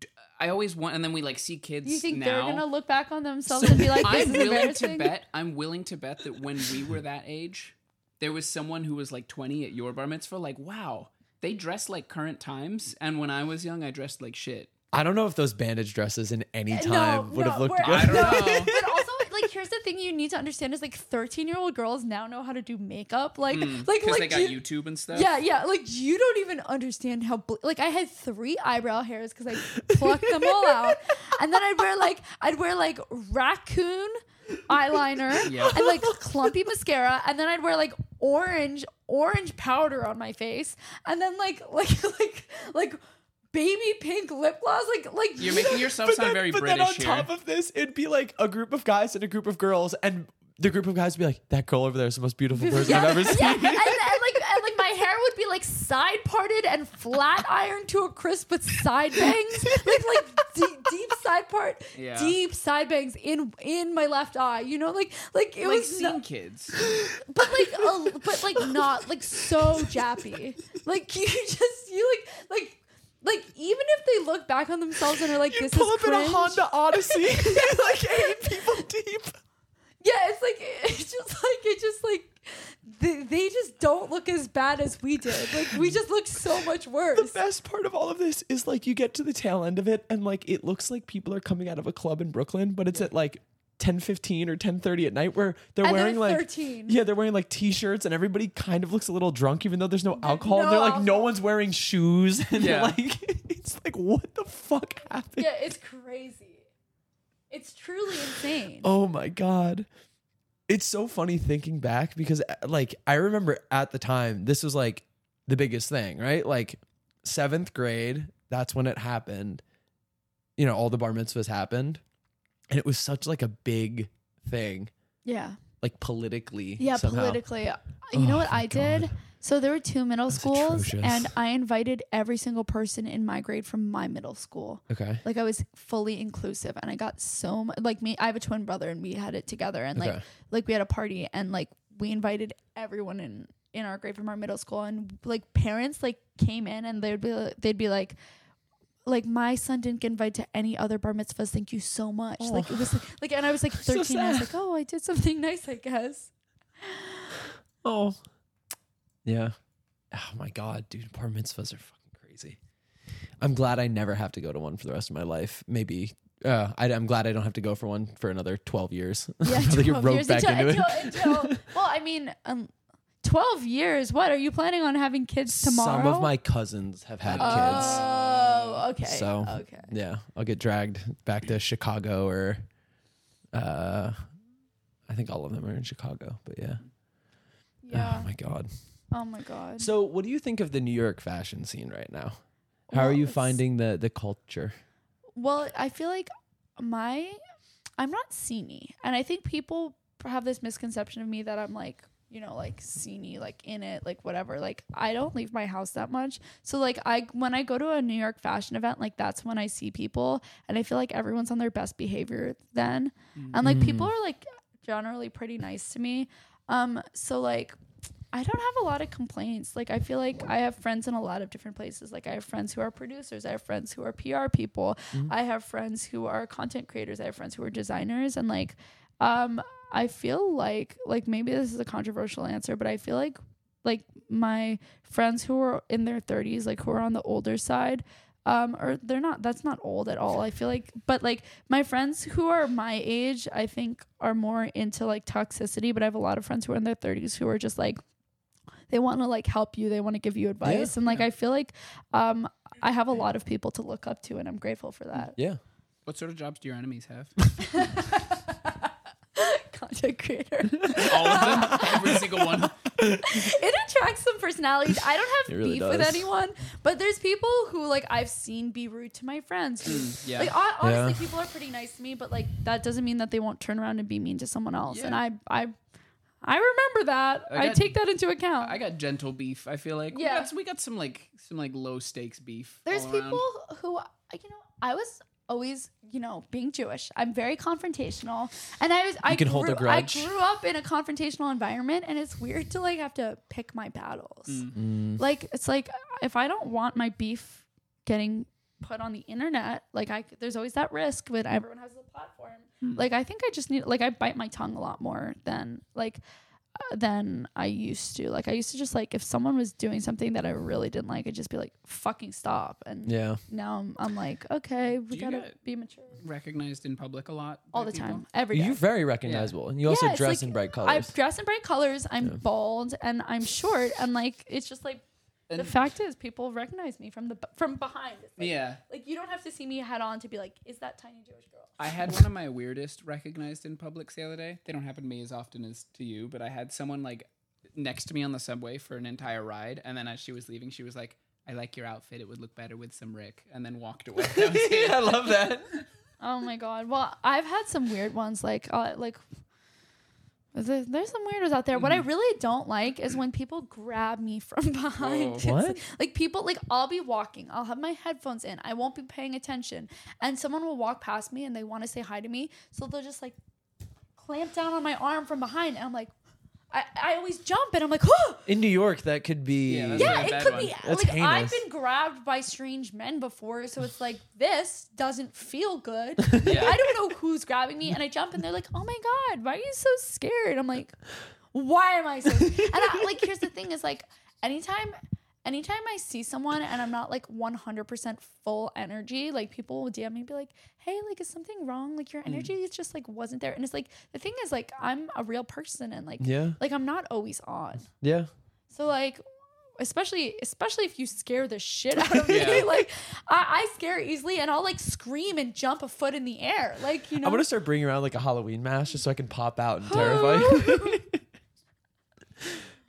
D- I always want, and then we like see kids you think now. they're gonna look back on themselves and be like, "This I'm is willing to embarrassing"? bet. I'm willing to bet that when we were that age, there was someone who was like 20 at your bar mitzvah. Like, wow, they dress like current times, and when I was young, I dressed like shit. I don't know if those bandage dresses in any Uh, time would have looked good. I don't no, know. But also, like, here's the thing you need to understand is like 13 year old girls now know how to do makeup. Like, like, Because like they got you- YouTube and stuff. Yeah, yeah. Like you don't even understand how bl- like I had three eyebrow hairs because I plucked them all out, and then I'd wear like I'd wear like raccoon eyeliner Yeah. and like clumpy mascara, and then I'd wear like orange orange powder on my face, and then like like like like baby pink lip gloss. Like like You're making yourself But sound then, very but British then on here. top of this, it'd be like a group of guys and a group of girls, and the group of guys would be like, "That girl over there is the most beautiful person yeah, I've ever seen." yeah, and, and like and like my hair would be like side parted and flat ironed to a crisp with side bangs, like like deep, deep side part, Yeah. deep side bangs in in my left eye. You know, like like it like was, scene not, kids. but like a, but like not like so jappy. Like you just you like like. Like even if they look back on themselves and are like, "This pull is up in a Honda Odyssey, like eight people deep. yeah, it's like it's just like it just like they, they just don't look as bad as we did. Like we just look so much worse. The best part of all of this is like you get to the tail end of it and like it looks like people are coming out of a club in Brooklyn, but it's at like 10:15 or 10:30 at night where they're And they're wearing like 13. Yeah, they're wearing like t-shirts and everybody kind of looks a little drunk even though there's no alcohol. and they're like no one's wearing shoes and Yeah. like it's like what the fuck happened? Yeah, it's crazy. It's truly insane. Oh my god. It's so funny thinking back because uh, like I remember at the time this was like the biggest thing, right? Like 7th grade, that's when it happened. You know, all the bar mitzvahs happened and it was such like a big thing Yeah. like politically Yeah, somehow. politically. You know Oh what my I did? So there were two middle That's schools atrocious. and I invited every single person in my grade from my middle school. Okay. Like I was fully inclusive and I got so much like me I have a twin brother and we had it together and like like we had a party and like we invited everyone in in our grade from our middle school and like parents like came in and they'd be they'd be like like my son didn't get invited to any other bar mitzvahs. Thank you so much. Like it was like, like and I was like So 13. I was like, oh, I did something nice, I guess. Oh, yeah. Oh my god, dude, bar mitzvahs are fucking crazy. I'm glad I never have to go to one for the rest of my life. Maybe. Uh, I, I'm glad I don't have to go for one for another 12 years. Yeah, Until I get 12 roped years back until, into it. until, until- well, I mean, um, 12 years. What are you planning on having kids tomorrow? Some of my cousins have had kids. Oh, okay. So okay. yeah, I'll get dragged back to Chicago or, uh, I think all of them are in Chicago. But yeah. Yeah. Oh my god. Oh my god. So, what do you think of the New York fashion scene right now? How are you finding the the culture? Well, I feel like my I'm not sceney, and I think people have this misconception of me that I'm like you know like sceney, like in it, like whatever. Like I don't leave my house that much, so like I when I go to a New York fashion event, like that's when I see people, and I feel like everyone's on their best behavior then, and like people are like generally pretty nice to me. Um, so like I don't have a lot of complaints. Like I feel like I have friends in a lot of different places. Like I have friends who are producers, I have friends who are PR people, I have friends who are content creators, I have friends who are designers and like um I feel like like maybe this is a controversial answer, but I feel like like my friends who are in their 30s, like who are on the older side, um or they're not that's not old at all. I feel like but like my friends who are my age, I think are more into like toxicity, but I have a lot of friends who are in their 30s who are just like they want to like help you they want to give you advice and like i feel like um i have a lot of people to look up to and i'm grateful for that Yeah. What sort of jobs do your enemies have? content creator All of them, every single one. it attracts some personalities i don't It have really beef with does. anyone but there's people who like i've seen be rude to my friends who, Mm, yeah. like hon- honestly Yeah. people are pretty nice to me but like that doesn't mean that they won't turn around and be mean to someone else and i i i remember that I i, got- take that into account I got gentle beef. I feel like Yeah. we got, we got some like some like low stakes beef. There's all around. people who, you know, I was always, you know, being Jewish. I'm very confrontational, and I was. I can grew, hold a I grudge. grew up in a confrontational environment, and it's weird to like have to pick my battles. Mm. Like it's like if I don't want my beef getting put on the internet, like I there's always that risk, but everyone has a platform. Like I think I just need like I bite my tongue a lot more than like than I used to. Like I used to just like if someone was doing something that I really didn't like, I'd just be like fucking stop. And Yeah. now I'm, I'm like okay, we Do gotta get- be mature recognized in public a lot all the people? time, every day. You're very recognizable, and you also Yeah, dress like- in bright colors. I dress in bright colors. I'm Yeah. bald and I'm short, and like it's just like the fact is people recognize me from the from behind. Like, Yeah. like you don't have to see me head on to be like, is that tiny Jewish girl? I had one of my weirdest recognized in publics the other day. They don't happen to me as often as to you, but I had someone like next to me on the subway for an entire ride, and then as she was leaving, she was like, "I like your outfit. It would look better with some Rick," and then walked away. Was. I love that. Oh my god. Well, I've had some weird ones like uh, like there's some weirdos out there. What I mm-hmm. really don't like is when people grab me from behind. What? Like, like people like I'll be walking, I'll have my headphones in, I won't be paying attention, and someone will walk past me and they want to say hi to me, so they'll just like clamp down on my arm from behind, and I'm like, I, I always jump and I'm like, oh In New York, that could be. Yeah, that's yeah, really it bad could one. be That's like I've been grabbed by strange men before, so it's like this doesn't feel good. Yeah. I don't know who's grabbing me, and I jump, and they're like, "Oh my god, why are you so scared?" I'm like, "Why am I so?" And I, like, here's the thing: is like, anytime, anytime I see someone and I'm not like 100% full energy, like people will DM me and be like, "Hey, like, is something wrong? Like, your mm. energy is just like wasn't there." And it's like the thing is like I'm a real person, and like, Yeah. like I'm not always on. Yeah. So like especially especially if you scare the shit out of me. Yeah. Like I, I scare easily and I'll like scream and jump a foot in the air. Like, you know. I'm gonna start bringing around like a Halloween mask just so I can pop out and terrify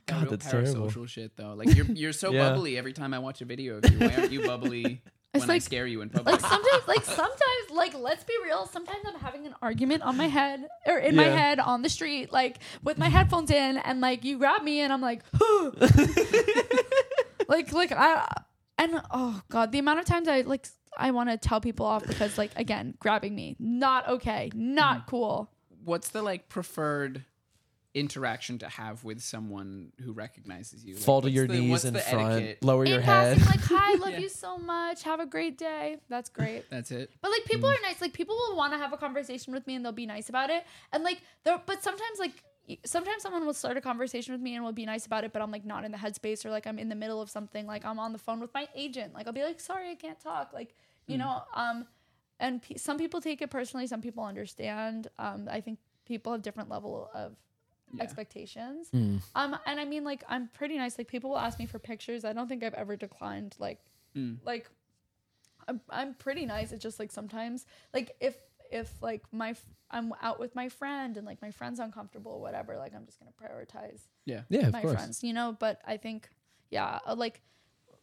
God, that's terrible. parasocial shit though. Like you're you're so Yeah. bubbly every time I watch a video of you. Why aren't you bubbly It's when I like- scare you in public? like sometimes like sometimes like let's be real, sometimes I'm having an argument on my head or in my Yeah. head on the street, like with my headphones in and like you grab me and I'm like like like I and oh god, the amount of times I like I want to tell people off because like again, grabbing me, not okay, not mm. cool. What's the like preferred interaction to have with someone who recognizes you? Like, Fall to your the- knees what's in front, etiquette? lower your In head. passing, like, hi, love Yeah. you so much. Have a great day. That's great. That's it. But like people Mm. are nice. Like people will want to have a conversation with me and they'll be nice about it. And like there, but sometimes like sometimes someone will start a conversation with me and will be nice about it, but I'm like not in the headspace or like I'm in the middle of something. Like I'm on the phone with my agent. Like I'll be like, sorry, I can't talk. Like you know, um, and pe some people take it personally. Some people understand. Um, I think people have different level of Yeah. expectations. Mm. Um, and I mean, like, I'm pretty nice. Like, people will ask me for pictures. I don't think I've ever declined. Like, Mm. like, I'm I'm pretty nice. It's just like sometimes, like, if if like my f- I'm out with my friend and like my friend's uncomfortable or whatever, like I'm just gonna prioritize Yeah. yeah, of my course. friends, you know. But I think, yeah, uh, like,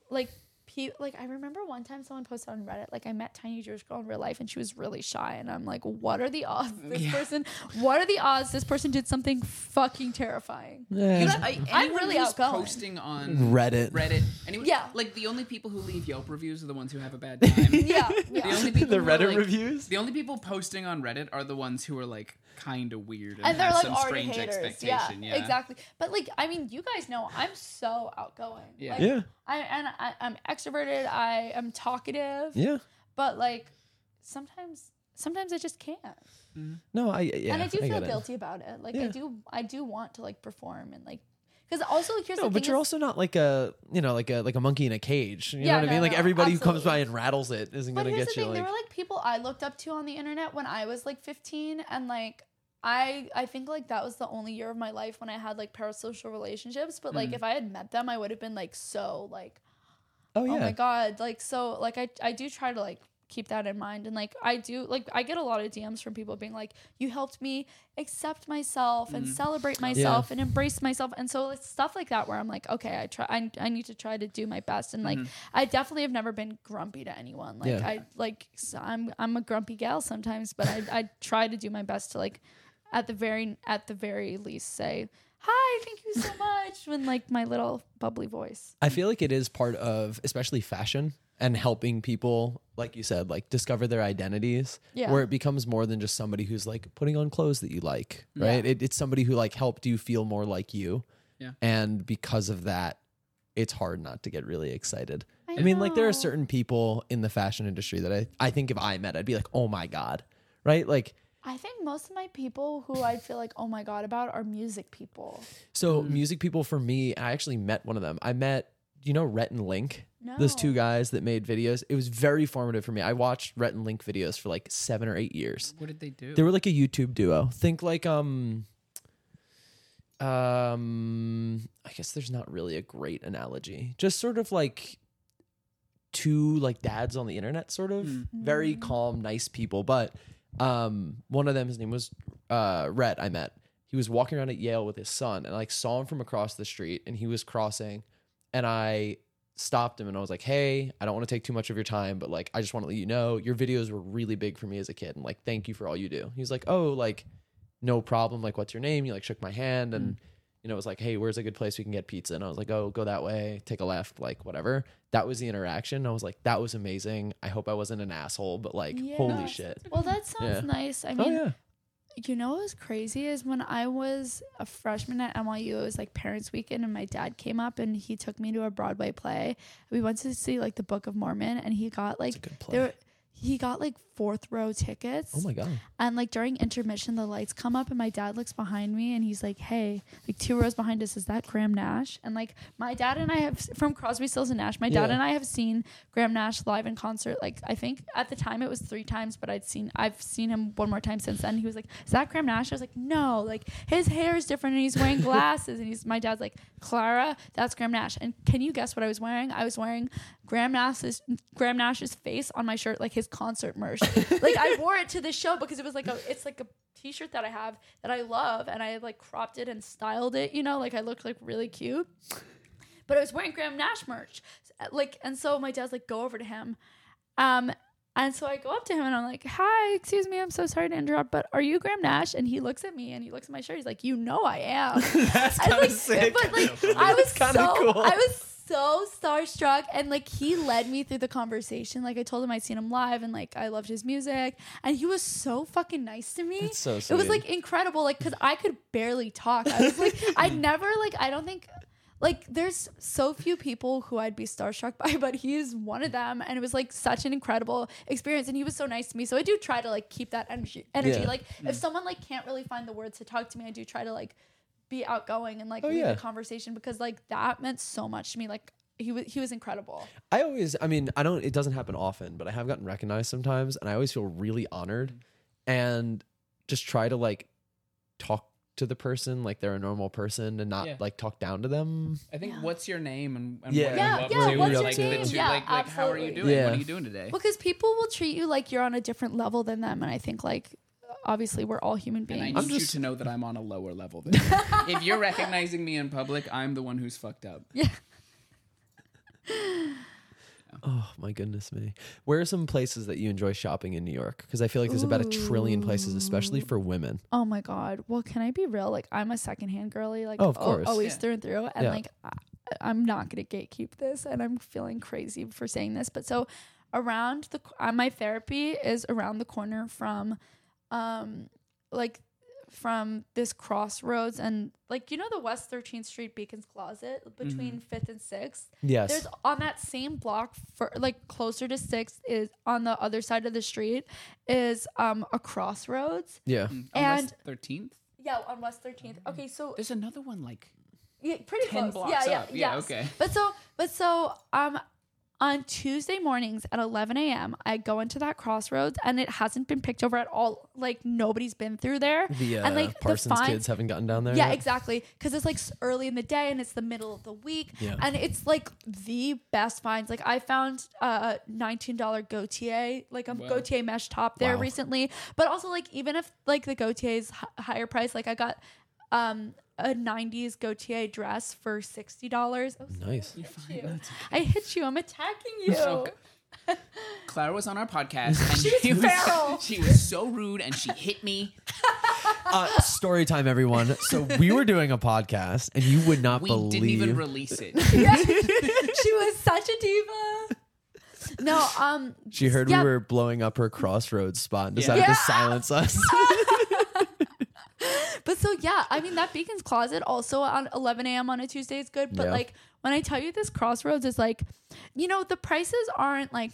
like. Pe- like I remember one time someone posted on Reddit like I met tiny Jewish girl in real life and she was really shy and I'm like what are the odds this Yeah. person what are the odds this person did something fucking terrifying Yeah. You know, know, I, I'm really who's outgoing. posting on Reddit. Reddit. Anyone, Yeah. Like the only people who leave Yelp reviews are the ones who have a bad time. yeah, The only people the who are, Reddit like- reviews. The only people posting on Reddit are the ones who are like kind of weird and, and they're have like some strange haters. expectation. Yeah, Yeah, exactly. But like, I mean, you guys know I'm so outgoing. Yeah. Like, yeah, I and I, I'm extroverted. I am talkative. yeah. But like, sometimes, sometimes I just can't. Mm-hmm. No, I yeah. and I do feel get it. guilty about it. Like I do, I do want to like perform and like, because also like here's No, the but thing you're is- also not like a you know like a like a monkey in a cage. You Yeah, know what I mean? Like no, everybody who comes by and rattles it isn't But gonna here's get the you thing: there were like people I looked up to on the internet when I was like 15, and like I I think like that was the only year of my life when I had like parasocial relationships. But like Mm. if I had met them, I would have been like so like oh oh, yeah. my god, like so like I I do try to like keep that in mind and like I do like I get a lot of DMs from people being like you helped me accept myself and Mhm. celebrate myself and embrace myself and so it's stuff like that where I'm like okay I try I, I need to try to do my best and like Mhm. I definitely have never been grumpy to anyone like Yeah. I like so I'm I'm a grumpy gal sometimes but I I try to do my best to like at the very at the very least say hi thank you so much when like my little bubbly voice I feel like it is part of especially fashion and helping people, like you said, like discover their identities. Yeah. Where it becomes more than just somebody who's like putting on clothes that you like, right? Yeah. It, it's somebody who like helped you feel more like you. Yeah. And because of that, it's hard not to get really excited. I mean, like there are certain people in the fashion industry that I, I think if I met, I'd be like, oh my God. Right? Like, I think most of my people who I feel like, oh my God, about are music people. so music people for me, I actually met one of them. I met, you know Rhett and Link? No. Those two guys that made videos. It was very formative for me. I watched Rhett and Link videos for like seven or eight years. What did they do? They were like a YouTube duo. Think like um um I guess there's not really a great analogy. Just sort of like two like dads on the internet sort of. Mm. Very calm, nice people, but um one of them his name was uh Rhett I met. He was walking around at Yale with his son and I like saw him from across the street and he was crossing and I stopped him and I was like, "Hey, I don't want to take too much of your time, but like I just want to let you know your videos were really big for me as a kid and like thank you for all you do." He was like, "Oh, like no problem. Like what's your name?" You like shook my hand and you know, it was like, "Hey, where's a good place we can get pizza?" And I was like, "Oh, go that way, take a left, like whatever." That was the interaction. I was like, "That was amazing. I hope I wasn't an asshole, but like Yeah. holy shit." Well, that sounds Yeah. nice. I Oh mean, yeah. you know what was crazy is when I was a freshman at NYU, it was like parents' weekend, and my dad came up and he took me to a Broadway play. We went to see like the Book of Mormon, and he got like It's a good there. He got like fourth row tickets. Oh my god. And like during intermission, the lights come up, and my dad looks behind me, and he's like, "Hey, like two rows behind us, is that Graham Nash?" And like my dad and I have from Crosby, Stills and Nash. My dad Yeah. and I have seen Graham Nash live in concert. Like I think at the time it was three times, but I'd seen I've seen him one more time since then. He was like, "Is that Graham Nash?" I was like, "No, like his hair is different, and he's wearing glasses." and he's my dad's like, "Clara, that's Graham Nash." And can you guess what I was wearing? I was wearing Graham Nash's Graham Nash's face on my shirt, like his concert merch. like I wore it to the show because it was like a it's like a t-shirt that I have that I love and I like cropped it and styled it, you know, like I looked like really cute. But I was wearing Graham Nash merch. Like and so my dad's like go over to him. Um and so I go up to him and I'm like, "Hi, excuse me, I'm so sorry to interrupt, but are you Graham Nash?" And he looks at me and he looks at my shirt. He's like, "You know I am." That's I kind of like, sick. But like, I was so, kinda cool. I was so starstruck and like he led me through the conversation. Like I told him I'd seen him live and like I loved his music and he was so fucking nice to me. That's so It was like incredible like cuz I could barely talk. I was like I never like I don't think like there's so few people who I'd be starstruck by, but he's one of them, and it was like such an incredible experience, and he was so nice to me. So I do try to like keep that energy. Energy, Yeah. like if mm. someone like can't really find the words to talk to me, I do try to like be outgoing and like Oh, lead yeah. the conversation because like that meant so much to me. Like he was he was incredible. I always, I mean, I don't, it doesn't happen often, but I have gotten recognized sometimes, and I always feel really honored mm-hmm. and just try to like talk to the person like they're a normal person and not Yeah. like talk down to them. I think what's your name and, and Yeah. what are Yeah, you yeah, to? what's your like, the name? two- Yeah, like, like how are you doing? Yeah. What are you doing today? Because people will treat you like you're on a different level than them, and I think like obviously we're all human And I beings. need I'm you just- to know that I'm on a lower level than you. if you're recognizing me in public, I'm the one who's fucked up. yeah. Oh my goodness me. Where are some places that you enjoy shopping in New York? Because I feel like there's about a trillion places, especially for women. Oh my god. Well, can I be real? Like I'm a secondhand girly, like Oh, of al- course. always Yeah. through and through. And Yeah. like I, I'm not gonna gatekeep this, and I'm feeling crazy for saying this, but so around the uh, my therapy is around the corner from, um, like from this crossroads and like you know the West 13th Street Beacon's Closet between Fifth and Sixth. Yes. There's on that same block for like closer to Sixth is on the other side of the street is um a crossroads. yeah. And- thirteenth, Yeah, on West 13th. Okay, so there's another one like yeah, pretty 10 close. blocks yeah, yeah, up. Yeah, yes. okay. But so, but so, um, on Tuesday mornings at 11 a.m., I go into that crossroads, and it hasn't been picked over at all. Like nobody's been through there. The uh, and like the Parsons fine- kids haven't gotten down there. Yeah, yet? exactly. Because it's like early in the day and it's the middle of the week. Yeah. And it's like the best finds. Like I found uh, a $19 Gaultier, like a Wow. Gaultier mesh top there Wow. recently. But also like even if like the Gaultier is h- higher price, like I got um a 90s Gaultier dress for $60. Oh, Nice. you're fine. you. That's- I hit you. I'm attacking you. Okay. Clara was on our podcast and She's she feral. was she was so rude and she hit me. Uh, story time, everyone. So we were doing a podcast, and you would not believe. We believe. didn't even release it. Yeah. she was such a diva. No, um she heard yeah. we were blowing up her crossroads spot and decided Yeah. to silence us. But so yeah, I mean that Beacon's Closet also on 11 a.m. on a Tuesday is good. But Yeah. like when I tell you this Crossroads is like, you know, the prices aren't like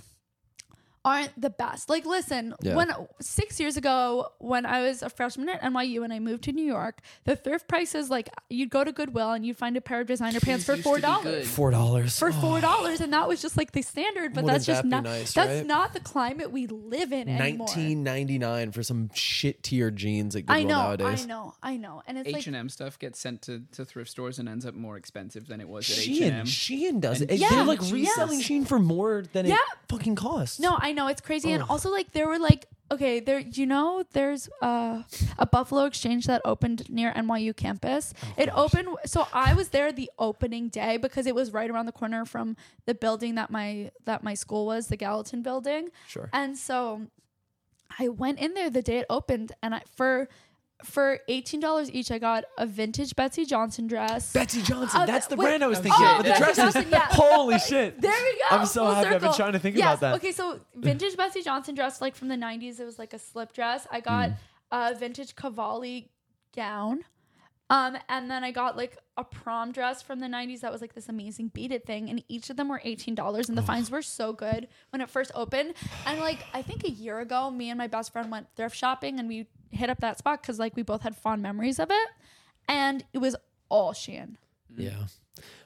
aren't the best. Like listen, Yeah. when six years ago when I was a freshman at NYU and I moved to New York, the thrift prices like you'd go to Goodwill and you'd find a pair of designer pants for four dollars. Four dollars For oh. four dollars, and that was just like the standard, but Wouldn't that's just that not nice, that's right? not the climate we live in anymore. Nineteen ninety nine for some shit tier jeans at Goodwill I know, nowadays. I know, I know, and it's H and M stuff gets sent to, to thrift stores and ends up more expensive than it was at H Shein, and M. Shein does it. Yeah, They're like yes. reselling Shein for more than Yeah. it fucking costs. No, I know it's crazy, and Ugh. also like there were like okay, there you know there's uh, a Buffalo Exchange that opened near NYU campus. it opened, so I was there the opening day because it was right around the corner from the building that my that my school was, the Gallatin building, Sure. and so I went in there the day it opened, and I for for eighteen dollars each, I got a vintage Betsey Johnson dress. Betsey Johnson. Uh, that's the wait, brand I was oh, thinking with the dresses. Johnson, yeah. Holy shit. There we go. I'm so full happy. I've been trying to think yes, about that. Okay, so vintage Betsey Johnson dress, like from the '90s, it was like a slip dress. I got Mm. a vintage Cavalli gown, um, and then I got like a prom dress from the '90s that was like this amazing beaded thing, and each of them were eighteen dollars, and the finds were so good when it first opened. And like I think a year ago, me and my best friend went thrift shopping, and we hit up that spot because like we both had fond memories of it, and it was all Shein. Mm. Yeah.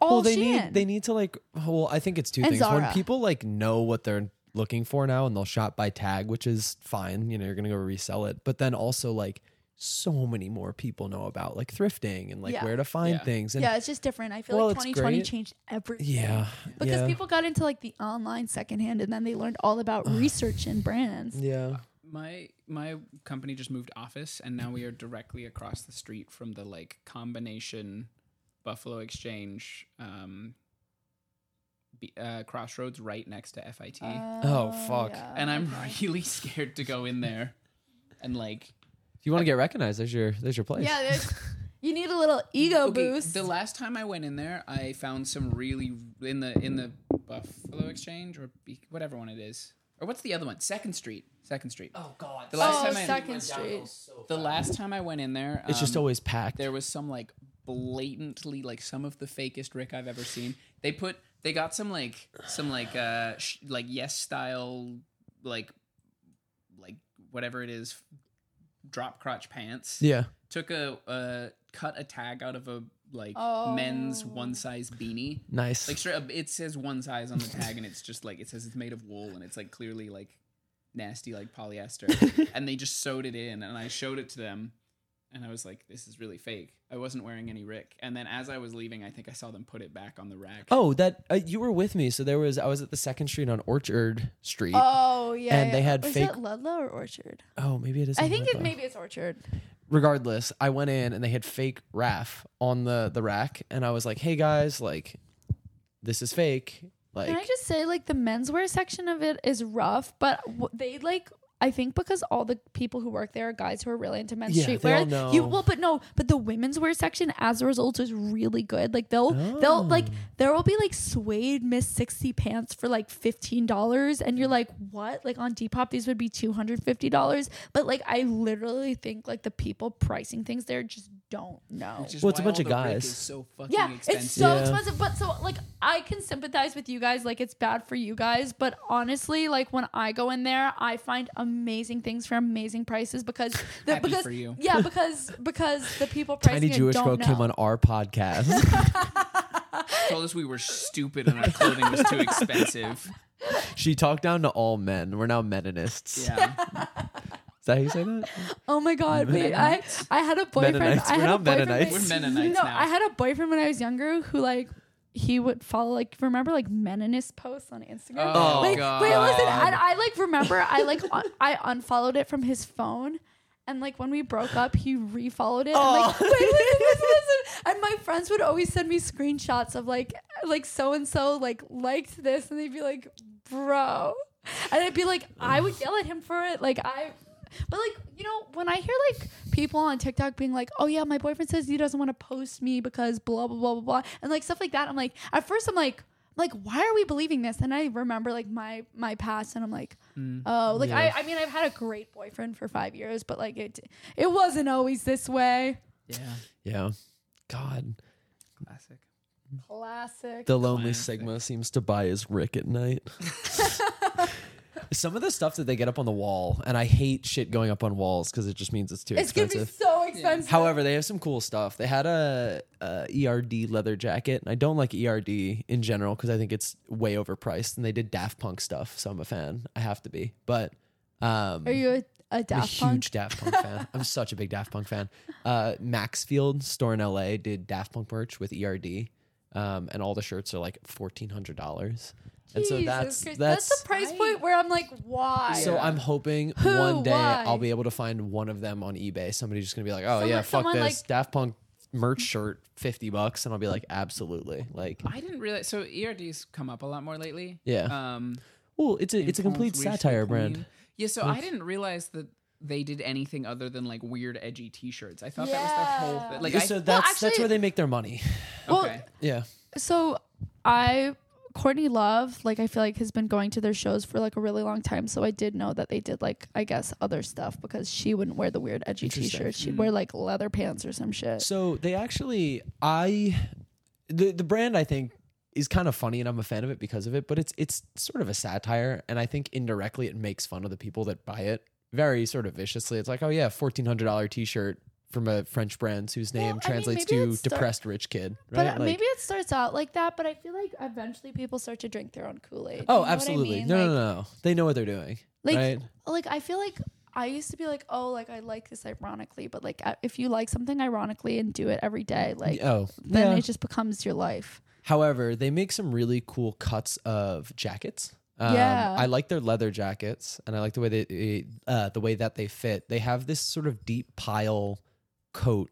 All well, they Shein. need they need to like. Well, I think it's two And things. One, Zara. people like know what they're looking for now, and they'll shop by tag, which is fine. You know, you're gonna go resell it. But then also like so many more people know about like thrifting and like Yeah. where to find Yeah. things. And yeah, it's just different. I feel Well, like it's 2020 great. changed everything. yeah, because yeah, people got into like the online secondhand and then they learned all about research and brands. yeah. My my company just moved office and now we are directly across the street from the like combination Buffalo Exchange um be, uh, crossroads right next to FIT. Oh, fuck. and I'm okay. really scared to go in there and like If you want to get recognized, there's your there's your place. Yeah, there's, You need a little ego Okay, boost. the last time I went in there, I found some really in the in the Buffalo Exchange or Be- whatever one it is, or what's the other one? Second Street. Second Street. Oh God. The last oh, time I- Second Street. The last time I went in there, It's just um, always packed. there was some like blatantly like some of the fakest Rick I've ever seen. They put they got some like some like uh sh- like yes style like like whatever it is drop crotch pants. Yeah. Took a uh cut a tag out of a like Oh. men's one size beanie. Nice. Like straight up, it says one size on the tag, and it's just like it says it's made of wool, and it's like clearly like nasty like polyester. and they just sewed it in, and I showed it to them, and I was like, "This is really fake." I wasn't wearing any Rick, and then as I was leaving, I think I saw them put it back on the rack. oh, that uh, you were with me. So there was I was at the second street on Orchard Street. Oh yeah, And they had Was fake- it Ludlow or Orchard? oh, maybe it is. I in think it maybe it's Orchard. regardless, I went in and they had fake Raf on the the rack, and I was like, "Hey guys, like, this is fake." Like, Can I just say, like, the menswear section of it is rough, but w- they like. I think because all the people who work there are guys who are really into men's Yeah, they streetwear. all know. You well, but no, but the women's wear section, as a result, is really good. Like they'll they'll like Oh. there will be like suede Miss Sixty pants for like fifteen dollars, and you're like, what? Like on Depop, these would be two hundred fifty dollars. But like, I literally think like the people pricing things there just don't know. Which is Well, it's a bunch of guys. is so fucking Yeah, expensive. it's so Yeah. expensive. But so like I can sympathize with you guys. Like it's bad for you guys, but honestly, like when I go in there, I find amazing things for amazing prices because the Happy because for you. yeah because because the people pricing Tiny it Jewish don't girl know. came on our podcast. told us we were stupid and our clothing was too expensive. she talked down to all men. We're now meninists. Yeah. Is that how you say that? Oh my god, wait! I I had a boyfriend. Mennonites. I We're had a not boyfriend. Mennonites. We're Mennonites no, now. I had a boyfriend when I was younger who like he would follow like remember like Meninist posts on Instagram. Oh, wait, God. wait, listen. And I like remember I like un- I unfollowed it from his phone. And like when we broke up, he refollowed it. And like, oh. wait, listen, listen, listen. And my friends would always send me screenshots of like like so and so like liked this, and they'd be like, "Bro," and I'd be like, I would yell at him for it. Like I, but like you know, when I hear like people on TikTok being like, "Oh yeah, my boyfriend says he doesn't want to post me because blah blah blah blah blah," and like stuff like that, I'm like, at first I'm like. Like why are we believing this? And I remember like my my past, and I'm like, mm, oh, like I, I mean I've had a great boyfriend for five years, but like it it wasn't always this way. Yeah. Yeah. God. Classic. Classic. The lonely Classic. Sigma seems to buy his Rick at night. Some of the stuff that they get up on the wall, and I hate shit going up on walls because it just means it's too expensive. it's gonna expensive. be so expensive. However, they have some cool stuff. They had a, a ERD leather jacket. and I don't like ERD in general because I think it's way overpriced. And they did Daft Punk stuff, so I'm a fan. I have to be. But um, Are you a, a I'm a Daft Punk? A huge Daft Punk fan. I'm such a big Daft Punk fan. Uh, Maxfield store in LA did Daft Punk merch with ERD, um, and all the shirts are like fourteen hundred dollars. And so Jesus that's that's, the price point where I'm like, why? so I'm hoping Who? one day Why? I'll be able to find one of them on eBay. Somebody's just gonna be like, oh Someone- yeah, fuck someone, this like- Daft Punk merch shirt, fifty bucks, and I'll be like, absolutely, like, I didn't realize. So ERDs come up a lot more lately. yeah. Um, well, it's a it's a complete Influence Wish satire the brand. Yeah, so I didn't realize that they did anything other than like weird, edgy T-shirts. I thought that was their whole Yeah. thing. Like, Yeah, I, so that's that's actually- where they make their money. Well, okay. Yeah. So I Courtney Love, like I feel like has been going to their shows for like a really long time. So I did know that they did like I guess other stuff because she wouldn't wear the weird edgy t-shirt. She'd mm-hmm. wear like leather pants or some shit. So they actually, I, the the brand I think is kind of funny, and I'm a fan of it because of it. But it's it's sort of a satire, and I think indirectly it makes fun of the people that buy it very sort of viciously. It's like, oh yeah, fourteen hundred dollar T-shirt from a French brand whose name Well, I mean, translates to start- depressed rich kid, But right? uh, Like- maybe it starts out like that, but I feel like eventually people start to drink their own Kool-Aid. Oh, You know what I absolutely. mean? No, like, no, no, no. They know what they're doing, Like, right? like I feel like I used to be like, oh, like I like this ironically, but like if you like something ironically and do it every day, like oh, then yeah. it just becomes your life. However, they make some really cool cuts of jackets. Um, Yeah. I like their leather jackets, and I like the way they uh, the way that they fit. They have this sort of deep pile coat,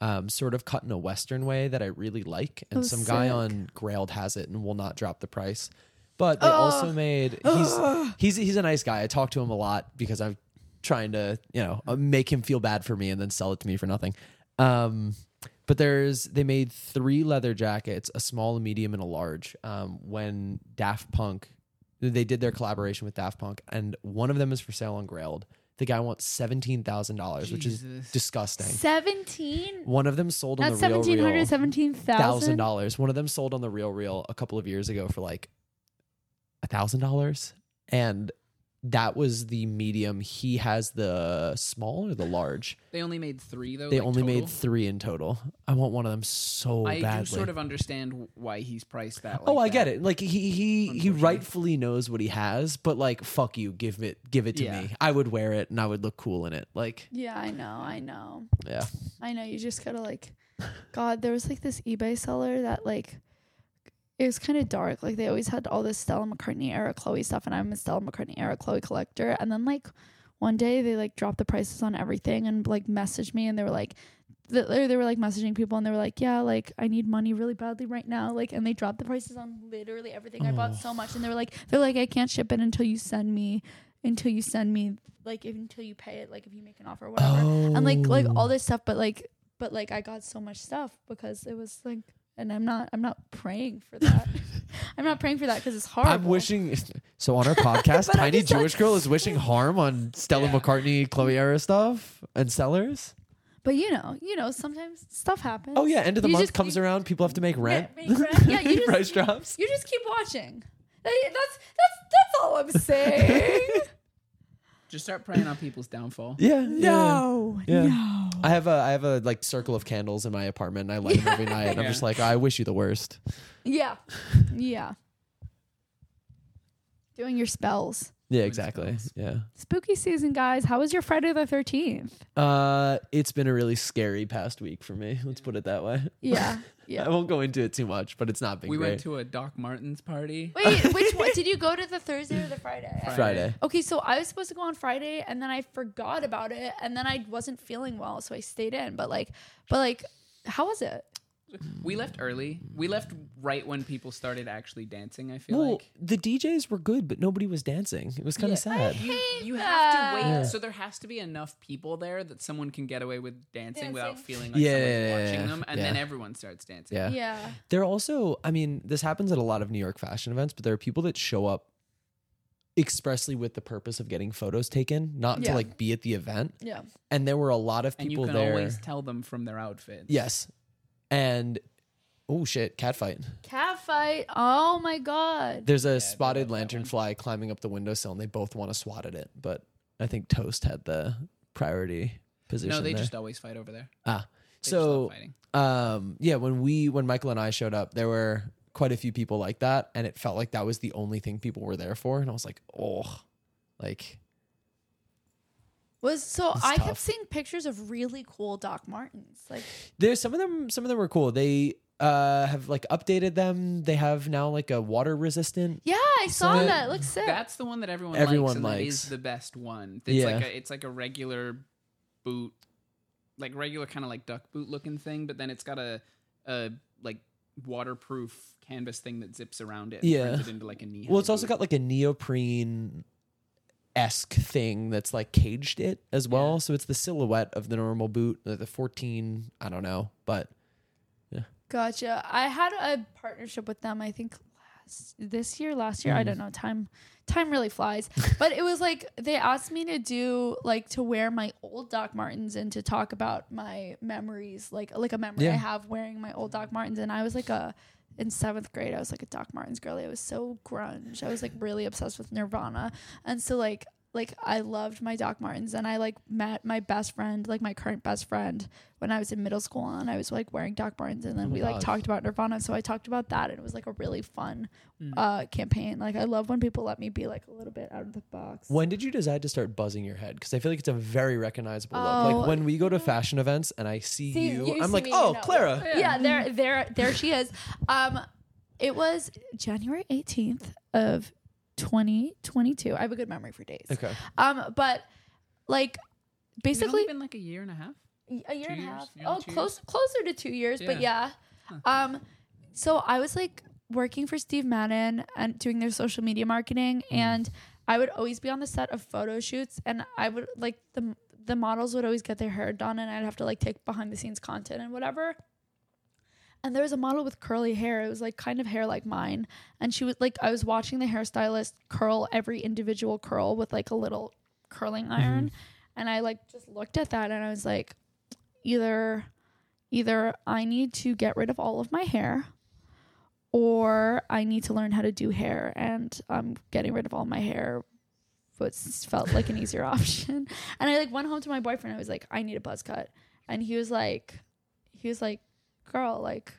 um, sort of cut in a Western way that I really like. And Oh, some guy on Grailed has it and will not drop the price. But they also made he's he's he's a nice guy. I talk to him a lot because I'm trying to you know uh, make him feel bad for me and then sell it to me for nothing. Um, but there's they made three leather jackets, a small, a medium, and a large. Um, when Daft Punk, they did their collaboration with Daft Punk, and one of them is for sale on Grailed. The guy wants seventeen thousand dollars, which is Jesus. disgusting. 17? One of them sold on That's the Real Real 1700 thousand 17,000? dollars. One of them sold on the Real Real a couple of years ago for like a thousand dollars, and that was the medium. He has the small or the large. They only made three though. They like, only made three in total. I want one of them so I badly. do sort of understand why he's priced that. Like oh, I get it. Like he he he rightfully knows what he has, but like fuck you, give it give it to Yeah. me. I would wear it and I would look cool in it. Like Yeah, I know. I know. yeah. I know. You just gotta like, God, there was like this eBay seller that like, it was kind of dark. Like they always had all this Stella McCartney era Chloe stuff, and I'm a Stella McCartney era Chloe collector. And then like one day they like dropped the prices on everything and like messaged me, and they were like. th- They they were like messaging people and they were like, yeah, like I need money really badly right now, like, and they dropped the prices on literally everything. I bought so much, and they were like, they're like, I can't ship it until you send me, until you send me, like, if, until you pay it, like, if you make an offer or whatever and like like Oh. all this stuff but like but like i got so much stuff because it was like and i'm not i'm not praying for that i'm not praying for that because it's hard. I'm wishing. So on our podcast, Tiny like- Jewish Girl is wishing harm on Stella Yeah. McCartney, Chloe era stuff and sellers. but you know you know sometimes stuff happens Oh yeah, end of the You month just comes keep- around. People have to make rent. make rent. Yeah, you just- price drops. you just keep watching that's that's that's all i'm saying Just start preying on people's downfall. Yeah, yeah. no Yeah. no I have a I have a like circle of candles in my apartment. and I light them every night. And I'm Yeah. just like, I wish you the worst. yeah yeah doing your spells Yeah, exactly. spells. Yeah. spooky season guys how was your friday the 13th Uh, it's been a really scary past week for me. Let's put it that way. yeah I won't go into it too much, but it's not been We great. went to a Doc Martens party. Wait, which one did you go to the Thursday or the Friday? Friday. Okay, so I was supposed to go on Friday and then I forgot about it and then I wasn't feeling well, so I stayed in. But like but like how was it? We left early. We left right when people started actually dancing. I feel Well, like the DJs were good, but nobody was dancing. It was kind of Yeah. sad. you, hate you have to wait. Yeah. So there has to be enough people there that someone can get away with dancing, without feeling like Yeah, someone's yeah, yeah, watching yeah. them, and Yeah. then everyone starts dancing. Yeah. Yeah. There are also, I mean, this happens at a lot of New York fashion events, but there are people that show up expressly with the purpose of getting photos taken, not to like be at the event. Yeah. And there were a lot of And you people can there. always tell them from their outfits. yes. And oh shit, cat fight. Cat fight. Oh my god. There's a I spotted love that lantern fly climbing up the windowsill and they both want to swat at it, but I think Toast had the priority position. No, they there. just always fight over there. ah. They just So love fighting. um yeah when we when michael and i showed up there were quite a few people like that and it felt like that was the only thing people were there for and i was like oh like Was so It's I tough. kept seeing pictures of really cool Doc Martens. Like there's some of them some of them were cool they uh have like updated them they have now like a water resistant Yeah, I saw So- that. It looks sick. That's the one that everyone, Everyone likes, and that likes. is the best one. It's Yeah. like a, it's like a regular boot, like regular kind of like duck boot looking thing, but then it's got a, a like waterproof canvas thing that zips around it. Yeah. turns it into like a knee. well it's also got like a neoprene esque thing that's like caged it as well Yeah. so it's the silhouette of the normal boot the the 14 i don't know but yeah. Gotcha. I had a partnership with them. I think last this year, last year. I Mm. don't know. Time, time really flies. but it was like they asked me to do like to wear my old Doc Martens and to talk about my memories, like like a memory I have wearing my old Doc Martens. And I was like a in seventh grade. I was like a Doc Martens girly. I was so grunge. I was like really obsessed with Nirvana, and so like. Like I loved my Doc Martens, and I like met my best friend, like my current best friend, when I was in middle school, and I was like wearing Doc Martens, and then Oh my we like God. talked about Nirvana. So I talked about that, and it was like a really fun Mm. uh, campaign. Like I love when people let me be like a little bit out of the box. When did you decide to start buzzing your head? Because I feel like it's a very recognizable look. Oh. Like when we go to fashion events and I see, See, you, you I'm see like, me, oh, you know. Clara. yeah, there, there, there she is. Um, it was January eighteenth of twenty twenty two. I have a good memory for days. Okay. Um, but like It's basically only been like a year and a half. a year Two and a years? half. Yeah, oh, two close closer to two years, but yeah. Huh. Um, so I was like working for Steve Madden and doing their social media marketing, Mm. and I would always be on the set of photo shoots, and I would like the the models would always get their hair done, and I'd have to like take behind the scenes content and whatever. And there was a model with curly hair. It was like kind of hair like mine. And she was like, I was watching the hairstylist curl every individual curl with like a little curling mm-hmm. iron. And I like just looked at that and I was like, either either I need to get rid of all of my hair or I need to learn how to do hair and I'm getting rid of all my hair but felt like an easier option. And I like went home to my boyfriend. I was like, I need a buzz cut. And he was like he was like, "Girl, like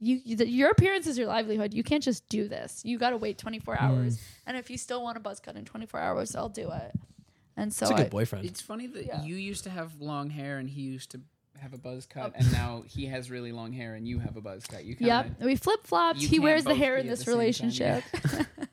you, you the, your appearance is your livelihood. You can't just do this. You got to wait 24 hmm. hours. And if you still want a buzz cut in 24 hours, I'll do it." And so It's a good I, boyfriend. It's funny that Yeah. you used to have long hair and he used to have a buzz cut, oh. and now he has really long hair and you have a buzz cut. You kinda, Yep, we flip flopped. He wears the hair in this relationship. time, yeah.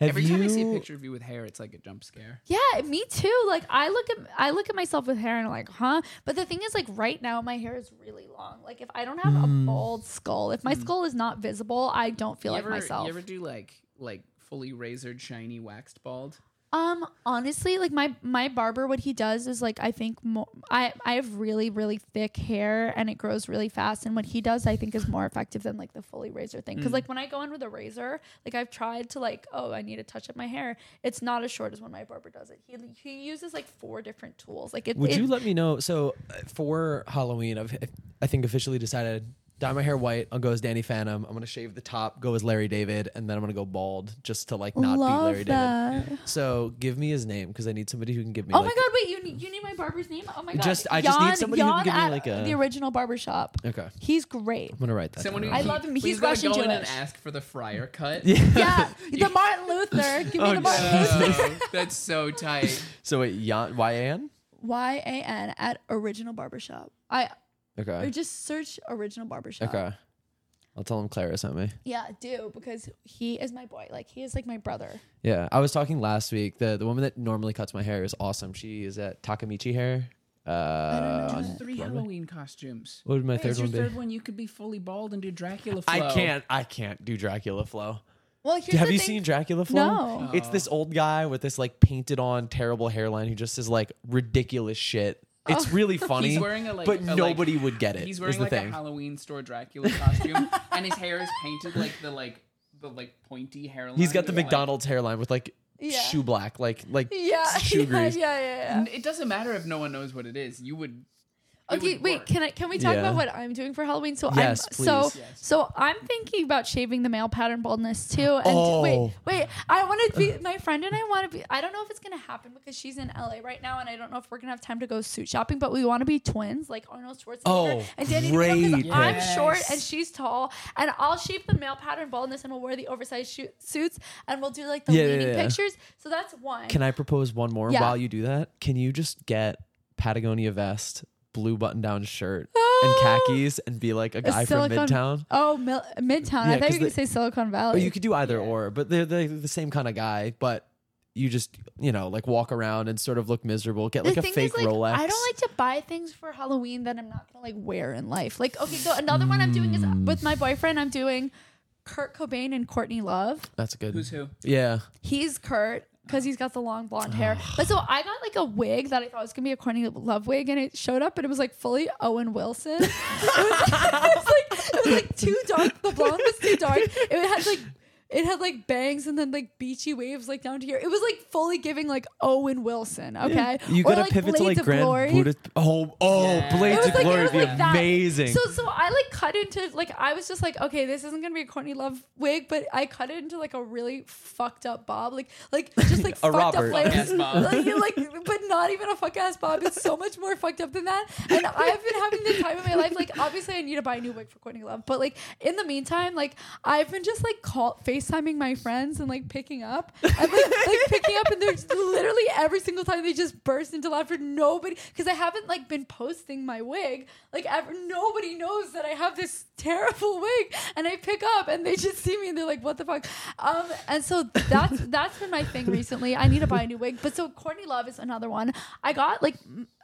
relationship. Have Every you? time I see a picture of you with hair, it's like a jump scare. Yeah, me too. Like I look at I look at myself with hair and I'm like, huh? But the thing is, like right now, my hair is really long. Like if I don't have a hmm. bald skull, if my hmm. skull is not visible, I don't feel you like ever, myself. You ever do like like fully razored, shiny, waxed bald? Um, honestly, like my my barber, what he does is like I think more. I I have really really thick hair and it grows really fast, and what he does I think is more effective than like the fully razor thing. Mm. Because like when I go in with a razor, like I've tried to like oh I need to touch up my hair, it's not as short as when my barber does it. He he uses like four different tools. Like it. Would it- you let me know? So uh, for Halloween, I've I think officially decided dye my hair white. I'll go as Danny Phantom. I'm gonna shave the top, go as Larry David, and then I'm gonna go bald just to like not love be Larry that. David. So give me his name because I need somebody who can give me. Oh like, my god! Wait, you need, you need my barber's name? Oh my god! Just- I just need Jan- somebody who can Jan give me, like, a- the original barber shop. Okay, He's great. I'm gonna write that. Someone who. I he- love him. Please He's gotta Russian go in and ask for the friar cut. Yeah, the Martin Luther. Give me Oh, the Martin Luther. Oh, that's so tight. So wait, Yan, Y A N. Y A N at original barbershop. I or just search original barbershop. Okay. I'll tell him Clara sent me. Yeah, do because he is my boy. Like he is like my brother. Yeah, I was talking last week. The the woman that normally cuts my hair is awesome. She is at Takamichi Hair. Uh, know on that. Three Broadway. Halloween costumes. What would my Wait, third is your one be? third one? You could be fully bald and do Dracula flow. I can't. I can't do Dracula flow. Well, here's Have the you thing- seen Dracula flow? No. It's this old guy with this like painted on terrible hairline who just is like ridiculous shit. It's oh. really funny, He's wearing a like, but a, like- nobody would get it. He's is wearing the like thing. a Halloween store Dracula costume, and his hair is painted like the like the like pointy hairline. He's got the with, like- McDonald's hairline with like Yeah. shoe black, like like Yeah, shoe yeah, grease. yeah, yeah, yeah. It doesn't matter if no one knows what it is. You would. It Okay, wait. work. Can I? Can we talk Yeah. about what I'm doing for Halloween? So Yes, I'm so. Yes. so I'm thinking about shaving the male pattern baldness too. And Oh. wait, wait. I want to be my friend and I want to be. I don't know if it's gonna happen because she's in LA right now, and I don't know if we're gonna have time to go suit shopping. But we want to be twins, like Arnold Schwarzenegger Oh, and Danny DeVito. 'cause great I'm short and she's tall, and I'll shave the male pattern baldness, and we'll wear the oversized shoot, suits, and we'll do like the Yeah, yeah, leading yeah. pictures. So that's one. Can I propose one more Yeah. while you do that? Can you just get Patagonia vest, blue button down shirt, and khakis, and be like a guy from Silicon- Midtown? Oh, Mil- Midtown. Yeah, I thought you 'cause were gonna the- say Silicon Valley. Or you could do either or, but they're, they're the same kind of guy. But you just you know like walk around and sort of look miserable. Get like the a thing fake is, like, Rolex. I don't like to buy things for Halloween that I'm not gonna like wear in life. Like, okay, so another one I'm doing is Mm. with my boyfriend. I'm doing Kurt Cobain and Courtney Love. That's a good. Who's who? Yeah. He's Kurt because he's got the long blonde hair. But so I got like a wig that I thought was gonna be a Courtney Love wig, and it showed up and it was like fully Owen Wilson. it, was, it was like it was like too dark. The blonde was too dark. It had like. It had like bangs and then like beachy waves like down to here. It was like fully giving like Owen Wilson, okay? You gotta like, pivot to like of Grand Glory. Budapest. Oh, oh, Yeah. Blades It was of like- it Glory was would be like that. amazing. So so I like cut into like I was just like okay this isn't gonna be a Courtney Love wig but I cut it into like a really fucked up bob like like just like A fucked Robert. up layers like, you- like but not even a fuck ass bob it's so much more fucked up than that and I've been having the time of my life like obviously I need to buy a new wig for Courtney Love but like in the meantime like I've been just like call FaceTiming my friends and like picking up. And like, like picking up and there's literally every single time they just burst into laughter. Nobody because I haven't like been posting my wig. Like ever nobody knows that I have this terrible wig. And I pick up and they just see me and they're like what the fuck? Um and so that's that's been my thing recently. I need to buy a new wig. But so Courtney Love is another one. I got like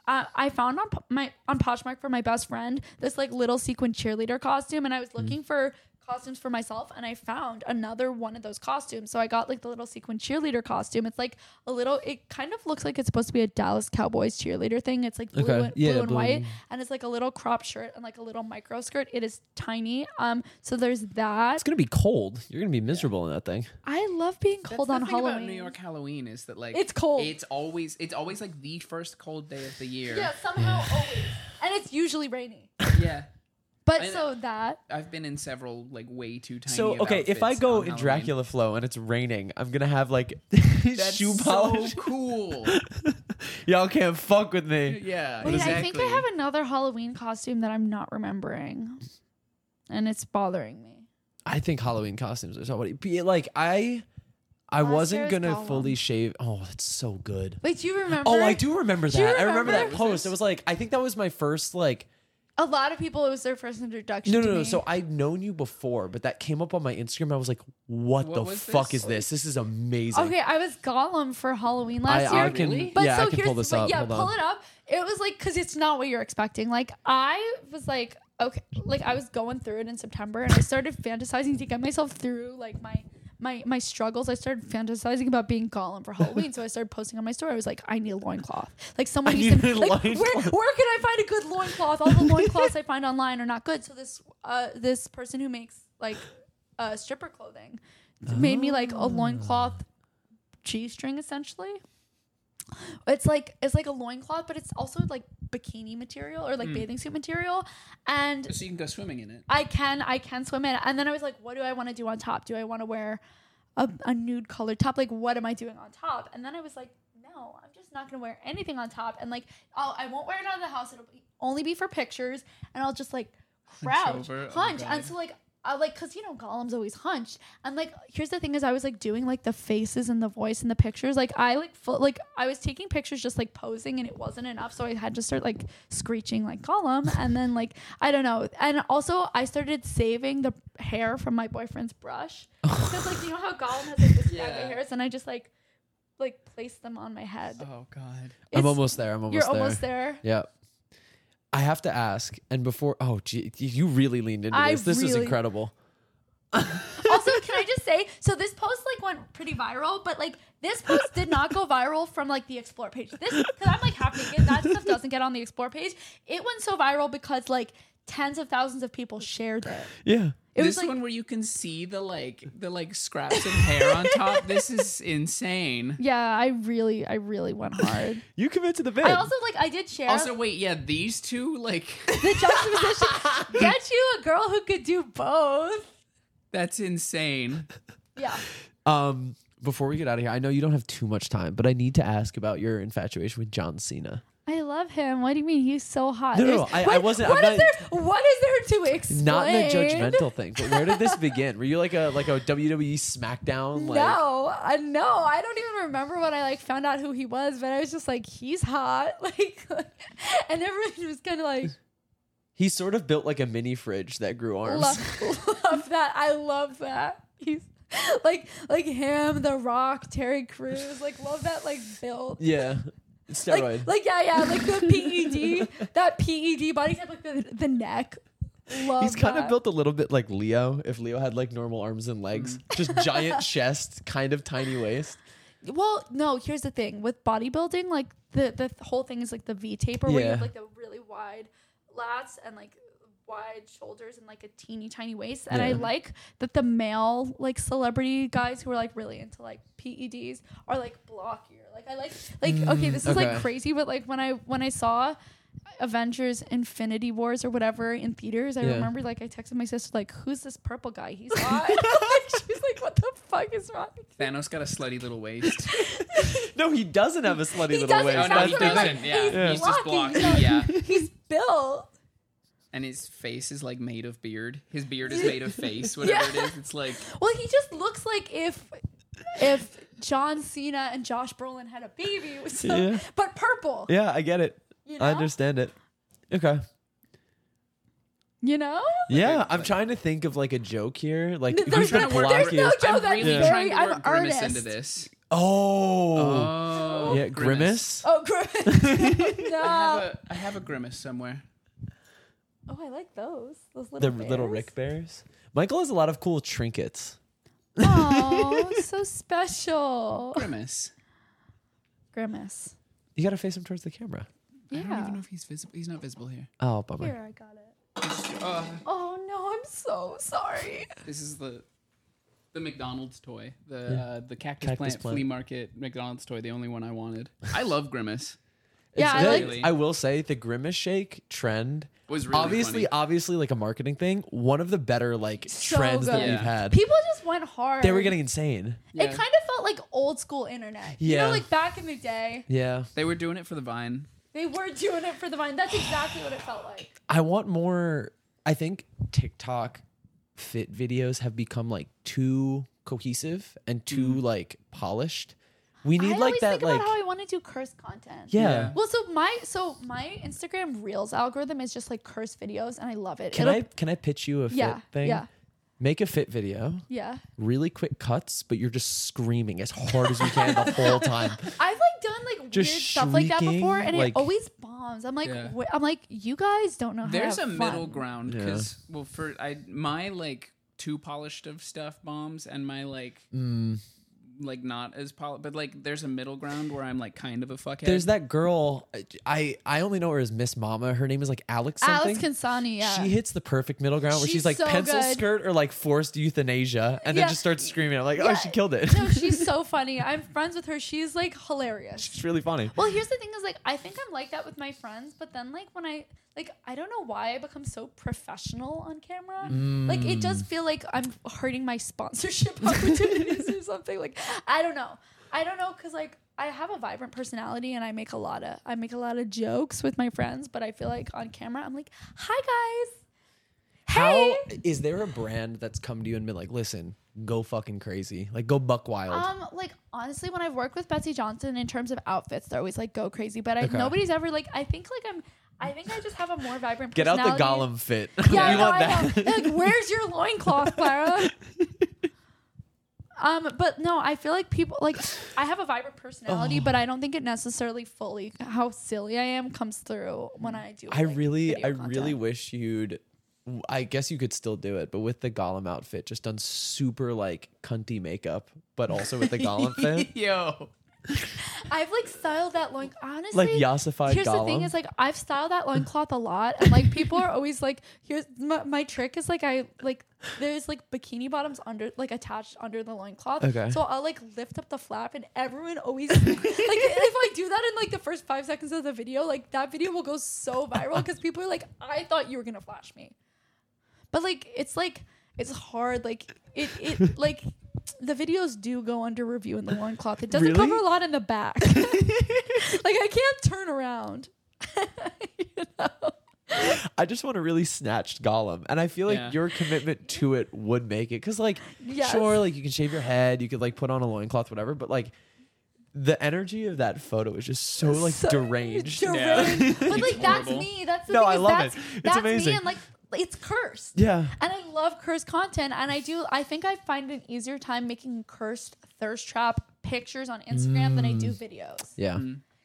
uh, I found on my on Poshmark for my best friend this like little sequin cheerleader costume and I was looking for costumes for myself and I found another one of those costumes. So I got like the little sequin cheerleader costume. It's like a little it kind of looks like it's supposed to be a Dallas Cowboys cheerleader thing. It's like blue, Okay. and, Yeah, blue and blue white and- and it's like a little crop shirt and like a little micro skirt. It is tiny. Um so there's that. It's gonna be cold. You're gonna be miserable in that thing. I love being That's cold the on thing about Halloween. New York Halloween is that like It's cold. It's always it's always like the first cold day of the year. Yeah, somehow always. And it's usually rainy. Yeah. But I- so that I've been in several like way too tiny. So okay, if I go in Halloween. Dracula flow and it's raining, I'm gonna have like That's shoe so polish. cool. Y'all can't fuck with me. yeah. Wait, exactly. I think I have another Halloween costume that I'm not remembering. And it's bothering me. I think Halloween costumes are so funny. Be- Like I, I Last wasn't gonna Gollum. fully shave. Oh, that's so good. Wait, do you remember? Oh, I do remember that. Do you I remember that post. It was like I think that was my first like. A lot of people, it was their first introduction. No, to no, no. me. So I'd known you before, but that came up on my Instagram. I was like, "What, What the was fuck this? is this? This is amazing." Okay, I was Gollum for Halloween last I year. can, Really? But yeah, so I can here's, pull this but up. Yeah, Hold pull on. it up. It was like because it's not what you're expecting. Like I was like, okay, like I was going through it in September, and I started fantasizing to get myself through like my my my struggles. I started fantasizing about being Gollum for Halloween, so I started posting on my story. I was like, I need a loincloth. Like someone I to like where, where can I find a good loincloth? All the loincloths I find online are not good. So this uh this person who makes like uh stripper clothing made me like a loincloth G string essentially. It's like it's like a loincloth, but it's also like bikini material or like Mm. bathing suit material. And So you can go swimming in it. I can I can swim in it. And then I was like, what do I want to do on top? Do I want to wear a, a nude colored top? Like what am I doing on top? And then I was like, no, I'm just not gonna wear anything on top. And like I'll, I won't wear it out of the house. It'll be, only be for pictures. And I'll just like crouch, hunch. Oh and so like I like cause you know Gollum's always hunched. And like here's the thing is I was like doing like the faces and the voice and the pictures. Like I like full, like I was taking pictures just like posing and it wasn't enough. So I had to start like screeching like Gollum. And then like I don't know. And also I started saving the hair from my boyfriend's brush. Because like you know how Gollum has like this Yeah. hairs and I just like like placed them on my head. Oh God. I'm almost there. I'm almost You're there. almost there. Yeah. I have to ask, and before, oh, gee, you really leaned into I this. This is really- incredible. also, can I just say, so this post like went pretty viral, but like this post did not go viral from like the explore page. This because I'm like half naked. That stuff doesn't get on the explore page. It went so viral because like tens of thousands of people shared it. Yeah. It this was like one where you can see the like the like scraps of hair on top. This is insane. yeah, I really, I really went hard. You commit to the bit. I also like I did share Also, wait, yeah, these two like the juxtaposition. Get you a girl who could do both. that's insane. Yeah. um, before we get out of here, I know you don't have too much time, but I need to ask about your infatuation with John Cena. I love him. What do you mean? He's so hot. No, no, no, I- I wasn't- What is not- there? What is there to explain? Not in a judgmental thing, but where did this begin? Were you like a like a WWE SmackDown? Like, no, I no, I don't even remember when I like found out who he was, but I was just like, he's hot, like, and everyone was kind of like, he sort of built like a mini fridge that grew arms. love, love that. I love that. He's like, like him, The Rock, Terry Crews, like, love that, like build. yeah, steroid. Like, like yeah, yeah, like the PED, that PED body type, like the the neck. Love He's kind that. of built a little bit like Leo. If Leo had like normal arms and legs, Mm. just giant chest, kind of tiny waist. Well, no, here's the thing with bodybuilding, like the the whole thing is like the V taper where you have like the really wide lats and like wide shoulders and like a teeny tiny waist. And I like that the male like celebrity guys who are like really into like PEDs are like blockier. Like I like like okay, this is Mm, okay. like crazy, but like when I when I saw Avengers Infinity Wars or whatever in theaters, I Yeah. remember like I texted my sister like, "Who's this purple guy? He's hot." like, she's like, "What the fuck is wrong?" Thanos got a slutty little waist. No, he doesn't have a slutty He little waist. Oh, no, he doesn't. like, Yeah, he's he's just blocking, blocking. so- Yeah, He's built. and his face is like made of beard. His beard is made of face. Whatever it Yeah. is, it's like Well, he just looks like if if John Cena and Josh Brolin had a baby, so, Yeah. but purple. Yeah, I get it. You know? I understand it. Okay. You know? Yeah, I'm trying to think of like a joke here. Like There's who's the no- there's blockiest? no joke. I'm that's really very- trying to I'm work grimace earnest. into this. Oh. Oh, yeah, grimace. Oh, great. I have no. a I have a grimace somewhere. Oh, I like those. Those The little little. Rick Bears. Michael has a lot of cool trinkets. Oh, so special. Grimace. Grimace. You got to face him towards the camera. I don't Yeah. even know if he's visible. He's not visible here. Oh, bummer. Here, I got it. Uh, Oh no, I'm so sorry. this is the the McDonald's toy, the Yeah. uh, the cactus, Cactus plant, plant. flea market McDonald's toy, the only one I wanted. I love Grimace. Yeah, It's I good. I will say the Grimace Shake trend. Was really obviously, funny. obviously, like a marketing thing. One of the better like So trends that good. we've had. People just went hard. They were getting insane. Yeah. It kind of felt like old school internet. You know, like back in the day, Yeah, They were doing it for the Vine. they were doing it for the Vine. That's exactly what it felt like. I want more. I think TikTok fit videos have become like too cohesive and too mm-hmm. like polished. We need I like that think like about how I want to do curse content. yeah. Yeah. Well, so my so my Instagram Reels algorithm is just like curse videos, and I love it. Can It'll- I can I pitch you a fit Yeah, thing? yeah. Make a fit video, Yeah, really quick cuts, but you're just screaming as hard as you can the whole time. I've like done like Just weird stuff like that before, and like- it always bombs. I'm like, Yeah. wh- I'm like, you guys don't know how. There's to a have middle fun. ground Yeah. because well, for I my like too polished of stuff bombs and my like Mm. Like not as polished, but like there's a middle ground where I'm like kind of a fuckhead. There's that girl. I I only know her as Miss Mama. Her name is like Alex something. Alex Consani, yeah. She hits the perfect middle ground where she's, She's like so pencil good. skirt or like forced euthanasia, and Yeah. then just starts screaming. I'm like, oh, she killed it. no, she's so funny. I'm friends with her. She's like hilarious. She's really funny. Well, here's the thing: is like I think I'm like that with my friends, but then like when I like I don't know why I become so professional on camera. Like it Mm. does feel like I'm hurting my sponsorship opportunities or something. Like I don't know. I don't know because like I have a vibrant personality and I make a lot of I make a lot of jokes with my friends, but I feel like on camera I'm like, hi guys. Hey. How is there a brand that's come to you and been like, listen, go fucking crazy, like go buck wild? Um, like honestly, when I've worked with Betsey Johnson in terms of outfits, they're always like go crazy. But I, Okay. nobody's ever like. I think like I'm. I think I just have a more vibrant. Personality. Get out the personality. Gollum fit. Yeah, we I know, want I that. know. Like, where's your loincloth, Clara? um, but no, I feel like people like I have a vibrant personality, Oh. but I don't think it necessarily fully how silly I am comes through when I do. I like, really, video I really wish you'd. I guess you could still do it, but with the Gollum outfit, just done super like cunty makeup, but also with the Gollum fit, Yo, I've like styled that loin. Honestly, like yassified Here's Gollum. the thing is like I've styled that loincloth a lot and like people are always like here's my, my trick is like I like there's like bikini bottoms under like attached under the loincloth. Okay. So I'll like lift up the flap and everyone always like if I do that in like the first five seconds of the video, like that video will go so viral because people are like, I thought you were gonna flash me. But like it's like it's hard. Like it it like the videos do go under review in the loincloth. It doesn't Really? cover a lot in the back. like I can't turn around. you know? I just want a really snatched Gollum, and I feel like Yeah. your commitment to it would make it. Because like, Yes. sure, like you can shave your head, you could like put on a loincloth, whatever, but like. The energy of that photo is just so like So- deranged. deranged. But like that's me. That's the No, thing I love that's, it. It's that's amazing. me and like it's cursed. Yeah. And I love cursed content. And I do I think I find an easier time making cursed thirst trap pictures on Instagram than I do videos. Yeah.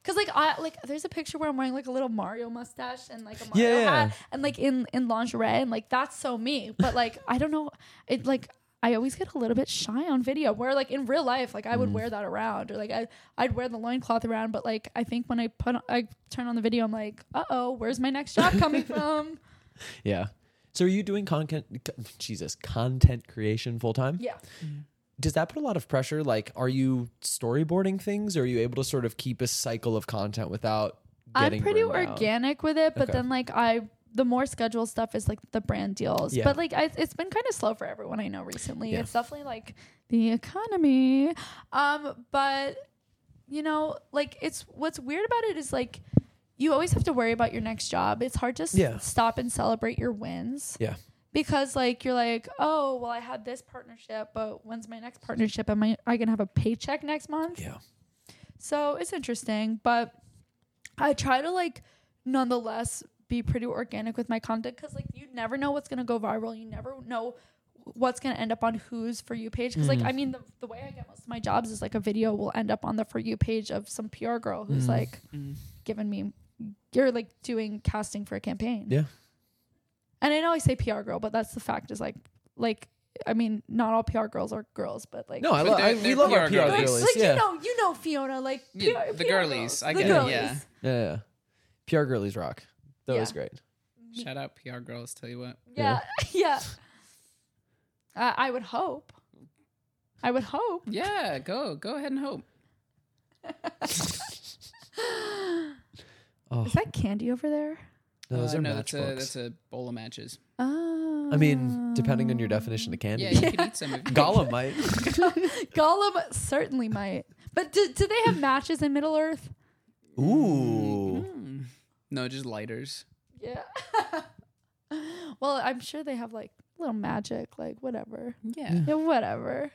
Cause like I like there's a picture where I'm wearing like a little Mario mustache and like a Mario Yeah, yeah. hat and like in in lingerie and like that's so me. But like I don't know it like I always get a little bit shy on video where like in real life like I Mm. would wear that around or like I I'd wear the loincloth around but like I think when I put on, I turn on the video I'm like uh oh where's my next job coming from Yeah. So are you doing content Jesus, content creation full time? yeah Does that put a lot of pressure? Like are you storyboarding things or are you able to sort of keep a cycle of content without getting I'm pretty burned out? organic with it, but Okay. then like I the more scheduled stuff is like the brand deals. Yeah. But like I, it's been kind of slow for everyone I know recently. Yeah. It's definitely like the economy. Um, but you know, like it's what's weird about it is like you always have to worry about your next job. It's hard to s- Yeah. stop and celebrate your wins Yeah. because like you're like, oh well, I had this partnership, but when's my next partnership? Am I I gonna have a paycheck next month? Yeah. So it's interesting, but I try to like nonetheless be pretty organic with my content because like you never know what's gonna go viral. You never know what's gonna end up on who's for you page. Because like I mean the the way I get most of my jobs is like a video will end up on the for you page of some PR girl who's like Mhm. giving me you're like doing casting for a campaign. Yeah. And I know I say PR girl, but that's the fact. Is like like I mean, not all PR girls are girls, but like No, I But love. they're- We they're love our PR PR like, girlies. like yeah. you know, you know Fiona, like Yeah, the PR girlies. girls. I The get it, girlies. yeah. yeah, yeah. PR girlies rock. That Yeah. was great. Shout out PR girls. Tell you what. Yeah, yeah. Uh, I would hope. I would hope. Yeah, go go ahead and hope. Oh, Is that candy over there? no, those Uh, are no, that's a matchbooks. that's a bowl of matches. Oh. I mean, depending on your definition of candy. Yeah, you could eat some of Gollum might. Gollum certainly might. But do, do they have matches in Middle Earth? Ooh. Mm. No, just lighters. Yeah. well, I'm sure they have like little magic, like whatever. Yeah. Yeah, whatever.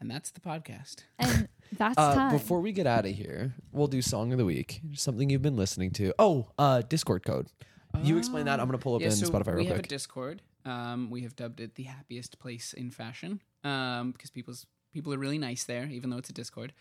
And that's the podcast. And that's Uh, time. before we get out of here, we'll do song of the week. Something you've been listening to. Oh, uh, Discord code. You explain that. I'm gonna pull up Yeah, in so Spotify we real have a. Discord. Um, we have dubbed it the happiest place in fashion. Um, because people's people are really nice there, even though it's a Discord.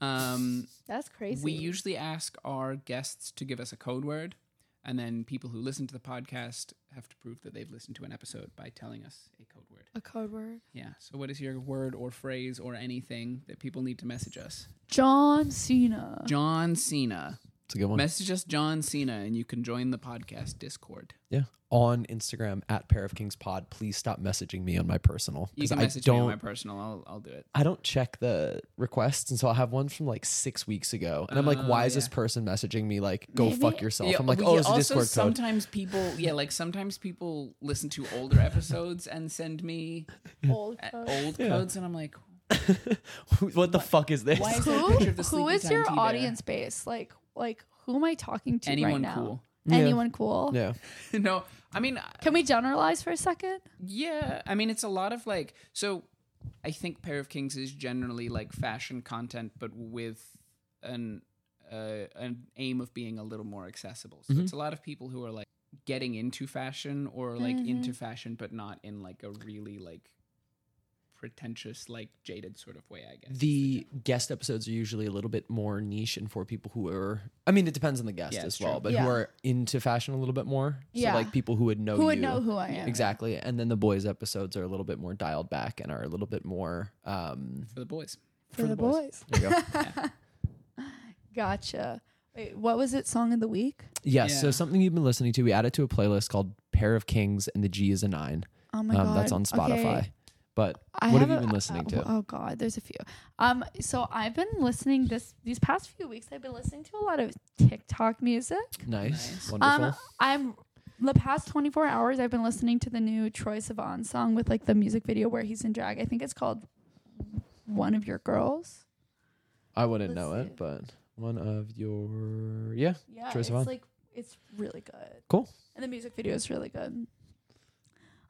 Um, that's crazy. we usually ask our guests to give us a code word, and then people who listen to the podcast have to prove that they've listened to an episode by telling us a code word. a code word. Yeah. So, what is your word or phrase or anything that people need to message us? John Cena. John Cena. It's a good one. Message us John Cena, and you can join the podcast Discord. yeah. On Instagram at Pair of Kings Pod. Please stop messaging me on my personal You because can I message me on don't. my personal. I'll I'll do it. I don't check the requests, and so I'll have one from like six weeks ago, and I'm like, Oh, "Why is this yeah. person messaging me? Like, go Maybe- fuck yourself." Yeah, I'm like, we "Oh, it's a also Discord code." sometimes people, yeah, like sometimes people listen to older episodes and send me Old uh, code. old Yeah. codes, and I'm like, what the fuck is this? Why is there a Who, picture of the who Sleepy is your tea bear? audience base? Like, like who am I talking to anyone right now? cool? Yeah. Anyone cool? Yeah. no, I mean, uh, Can we generalize for a second? yeah, I mean, it's a lot of like, so I think Pair of Kings is generally like fashion content, but with an uh, an aim of being a little more accessible. So it's mm-hmm. a lot of people who are like getting into fashion or like into mm-hmm. fashion, but not in like a really like pretentious, like jaded sort of way. I guess The guest episodes are usually a little bit more niche and for people who are I mean it depends on the guest Yeah, as it's well, true. but Yeah. who are into fashion a little bit more. Yeah. So like people who would know who would you. know who I am? Exactly. And then the boys episodes are a little bit more dialed back and are a little bit more um for the boys. For, the, boys. there you go. Gotcha. Wait, what was it? Song of the week? yes. So Yeah. something you've been listening to, we added to a playlist called Pair of Kings and the G is a nine. Oh my um, god, that's on Spotify. Okay. But I what have you a- been listening uh, to? Oh god, there's a few. Um, so I've been listening this these past few weeks. I've been listening to a lot of TikTok music. nice. Nice. Wonderful. Um, I'm the past 24 hours. I've been listening to the new Troye Sivan song with like the music video where he's in drag. I think it's called "One of Your Girls." I wouldn't let's know see. it, but one of your yeah. Yeah, Troye it's Sivan. like it's really good. Cool. And the music video is really good.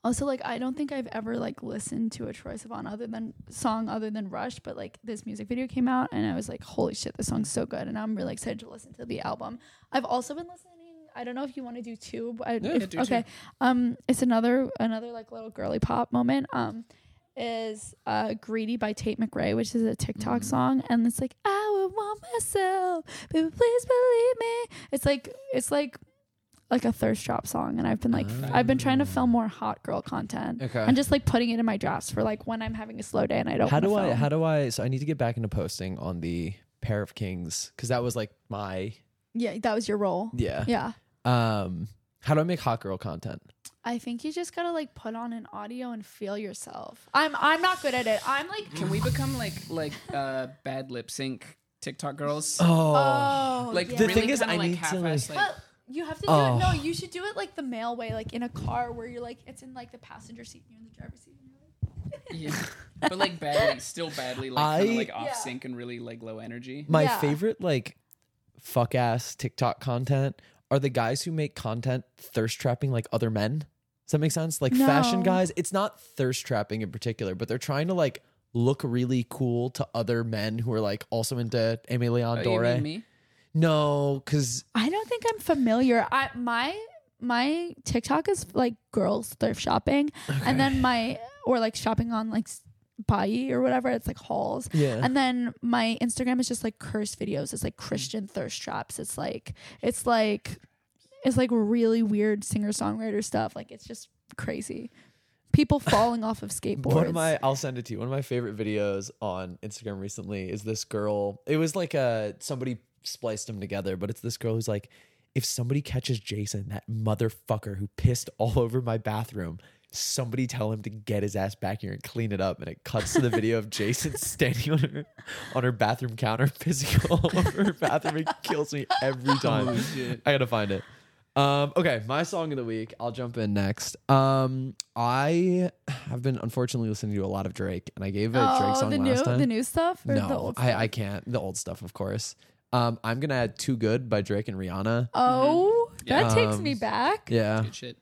Also, like I don't think I've ever like listened to a Troye Sivan other than song other than Rush, but like this music video came out and I was like, holy shit, this song's so good, and I'm really excited to listen to the album. I've also been listening. I don't know if you want to do two. But I, Yeah, if- do okay. Um, it's another another like little girly pop moment. Um, is uh "Greedy" by Tate McRae, which is a TikTok Mm. song, and it's like I would want myself, baby, please believe me. It's like it's like like a thirst trap song, and I've been like I've been trying to film more hot girl content, Okay. and just like putting it in my drafts for like when I'm having a slow day and I don't. how do wanna I how do I so I need to get back into posting on the pair of kings because that was like my Yeah, that was your role. yeah. Yeah. Um how do I make hot girl content? I think you just gotta like put on an audio and feel yourself. I'm I'm not good at it. I'm like Can we become like like uh bad lip sync TikTok girls? oh like yeah. The really thing is, I like need to, like- like, But you have to do Oh. it. No, oh. you should do it like the male way, like in a car where you're like it's in like the passenger seat and you're in the driver's seat. And you're yeah, but like badly, still badly, like kind I- of like off Yeah. sync and really like low energy. My Yeah. favorite like fuck ass TikTok content are the guys who make content thirst trapping like other men. Does that make sense? Like fashion guys, it's not thirst trapping in particular, but they're trying to like look really cool to other men who are like also into Aimé Leon Oh, you Dore. No, because I don't think I'm familiar. I my my TikTok is like girls thrift shopping, and then my or like shopping on like Bai or whatever. It's like hauls. yeah, And then my Instagram is just like curse videos. It's like Christian thirst traps. It's like it's like it's like really weird singer songwriter stuff. Like it's just crazy. People falling off of skateboards. One of my, I'll send it to you. One of my favorite videos on Instagram recently is this girl. It was like a somebody spliced them together, but it's this girl who's like, if somebody catches Jason, that motherfucker who pissed all over my bathroom, somebody tell him to get his ass back here and clean it up. And it cuts to the video of Jason standing on her on her bathroom counter, pissing all over her bathroom. It kills me every time. I gotta find it. Um, okay, my song of the week. I'll jump in next. Um, I have been unfortunately listening to a lot of Drake, and I gave a Drake oh, song the last new time. the new stuff no, I. I can't. The old stuff, of course. Um, I'm gonna add "Too Good" by Drake and Rihanna. oh, Yeah. that takes Um, me back. Yeah, Good shit.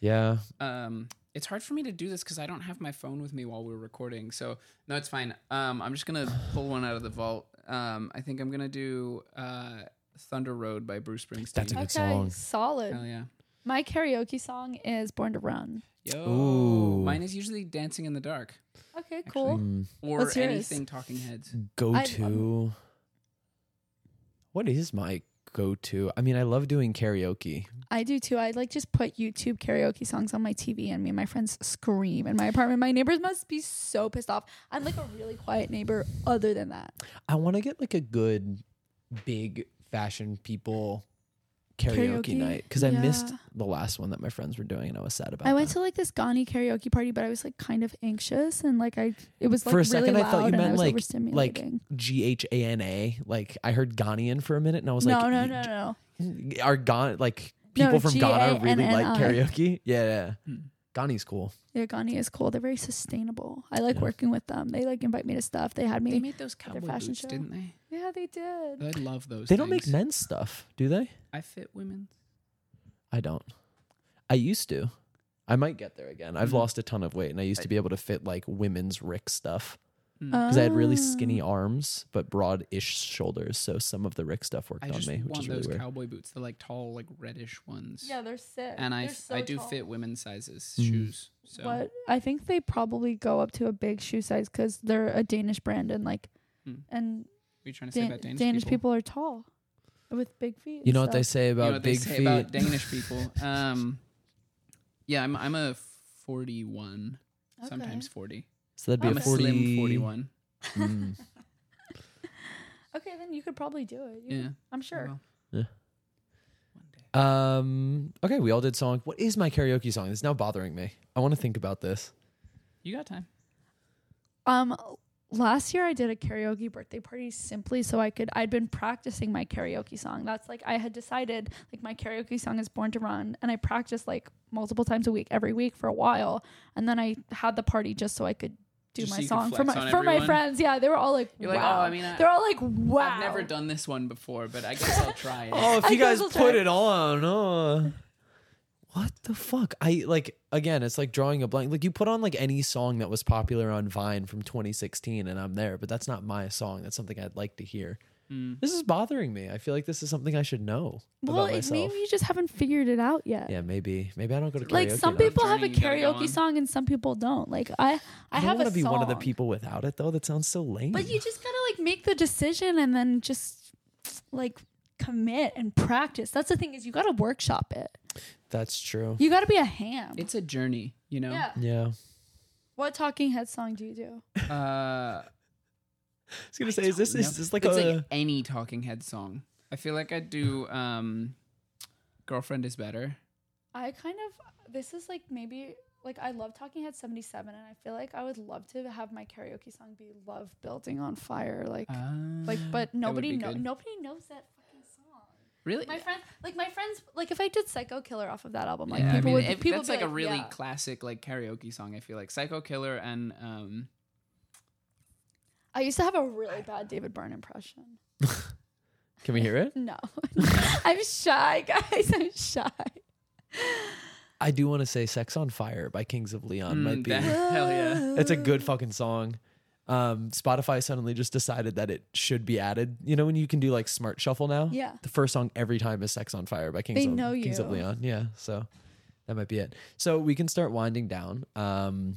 yeah. Um, it's hard for me to do this because I don't have my phone with me while we're recording. So no, it's fine. Um, I'm just gonna pull one out of the vault. Um, I think I'm gonna do uh, "Thunder Road" by Bruce Springsteen. That's a good Okay, song. solid. Hell yeah. My karaoke song is "Born to Run." Yo, Ooh. mine is usually "Dancing in the Dark" Okay, cool. Mm, or What's yours? anything Talking Heads. go I- to. What is my go to? I mean, I love doing karaoke. I do too. I like just put YouTube karaoke songs on my TV, and me and my friends scream in my apartment. My neighbors must be so pissed off. I'm like a really quiet neighbor. Other than that, I want to get like a good, big fashion people karaoke, Karaoke? night because I missed Yeah. the last one that my friends were doing, and I was sad about. It. I went that. to like this Ganni karaoke party, but I was like kind of anxious and like I it was like For a really second, I loud thought you and meant, was like- overstimulating. G H A N A. Like I heard Ghanaian for a minute, and I was no, like, no, no, no, no. Are Ghana like No, people from Ghana really like G-A-N-N-I. karaoke? Yeah, yeah. Hmm. Ganni's cool. Yeah, Ganni is cool. They're very sustainable. I like Yeah. working with them. They like invite me to stuff. They had me. They made those their cowboy fashion boots, show. didn't they? yeah, they did. I love those. They don't make men's stuff, do they? I fit women. I don't. I used to. I might get there again. I've Mhm. lost a ton of weight, and I used to be able to fit like women's Rick stuff Mm. Because I had really skinny arms but broad-ish shoulders. So some of the Rick stuff worked I on just me, which want is really those weird. cowboy boots. They're like tall, like reddish ones. Yeah, they're sick. and I They're f- so I do tall. fit women's sizes Mhm. shoes. So But I think they probably go up to a big shoe size because they're a Danish brand and like, Hmm. and what are you trying to say Dan- about Danish, Danish people? people? are tall with big feet. You and know what they stuff. say You about know what big they say feet? about Danish people? Um, yeah, I'm I'm a 41, sometimes 40. So that'd be I'm a a 40, slim 41. Mm. Okay, then you could probably do it. You- Yeah, I'm sure. Yeah. One day. Um. Okay, we all did song. What is my karaoke song? It's now bothering me. I want to think about this. You got time. Um, last year I did a karaoke birthday party simply so I could. I'd been practicing my karaoke song. That's like I had decided like my karaoke song is "Born to Run," and I practiced like multiple times a week, every week for a while, and then I had the party just so I could do Just my so you could song for flex my on for my everyone? friends. Yeah, they were all like, You're like, wow. oh, I mean, I, They're all like, wow. I've never done this one before, but I guess I'll try it. Oh, if I you guess guys I'll put try. it on, uh, what the fuck? I like again. It's like drawing a blank. Like you put on like any song that was popular on Vine from 2016, and I'm there. But that's not my song. That's something I'd like to hear. Mm. This is bothering me. I feel like this is something I should know Well, about myself. maybe you just haven't figured it out yet. yeah, maybe. Maybe I don't go to karaoke. Like some enough. people have a journey you gotta go karaoke on. song and some people don't. Like I, I, I don't have want a to be one of the song. people without it though. That sounds so lame. But you just gotta like make the decision and then just like commit and practice. That's the thing is you gotta workshop it. That's true. You gotta be a ham. It's a journey, you know. yeah. Yeah. What Talking Head song do you do? Uh, I was gonna say, is this don't is this like it's a like any Talking Head song. I feel like I'd do um, "Girlfriend Is Better." I kind of this is like maybe like I love Talking Head 77 and I feel like I would love to have my karaoke song be Love Building on Fire. Like like but nobody know good. nobody knows that fucking song. really. My friend like my friends like if I did Psycho Killer off of that album, like yeah, people I mean, would if- people that's would like be a really yeah. classic like karaoke song. I feel like "Psycho Killer" and um, I used to have a really bad David Byrne impression. Can we hear it? No. I'm shy, guys. I'm shy. I do want to say "Sex on Fire" by Kings of Leon might mm, be. that- hell yeah. It's a good fucking song. Um, Spotify suddenly just decided that it should be added. You know when you can do like smart shuffle now? Yeah. The first song every time is "Sex on Fire" by Kings, They of, know Kings of you. Leon. Yeah, so that might be it. So we can start winding down. Um,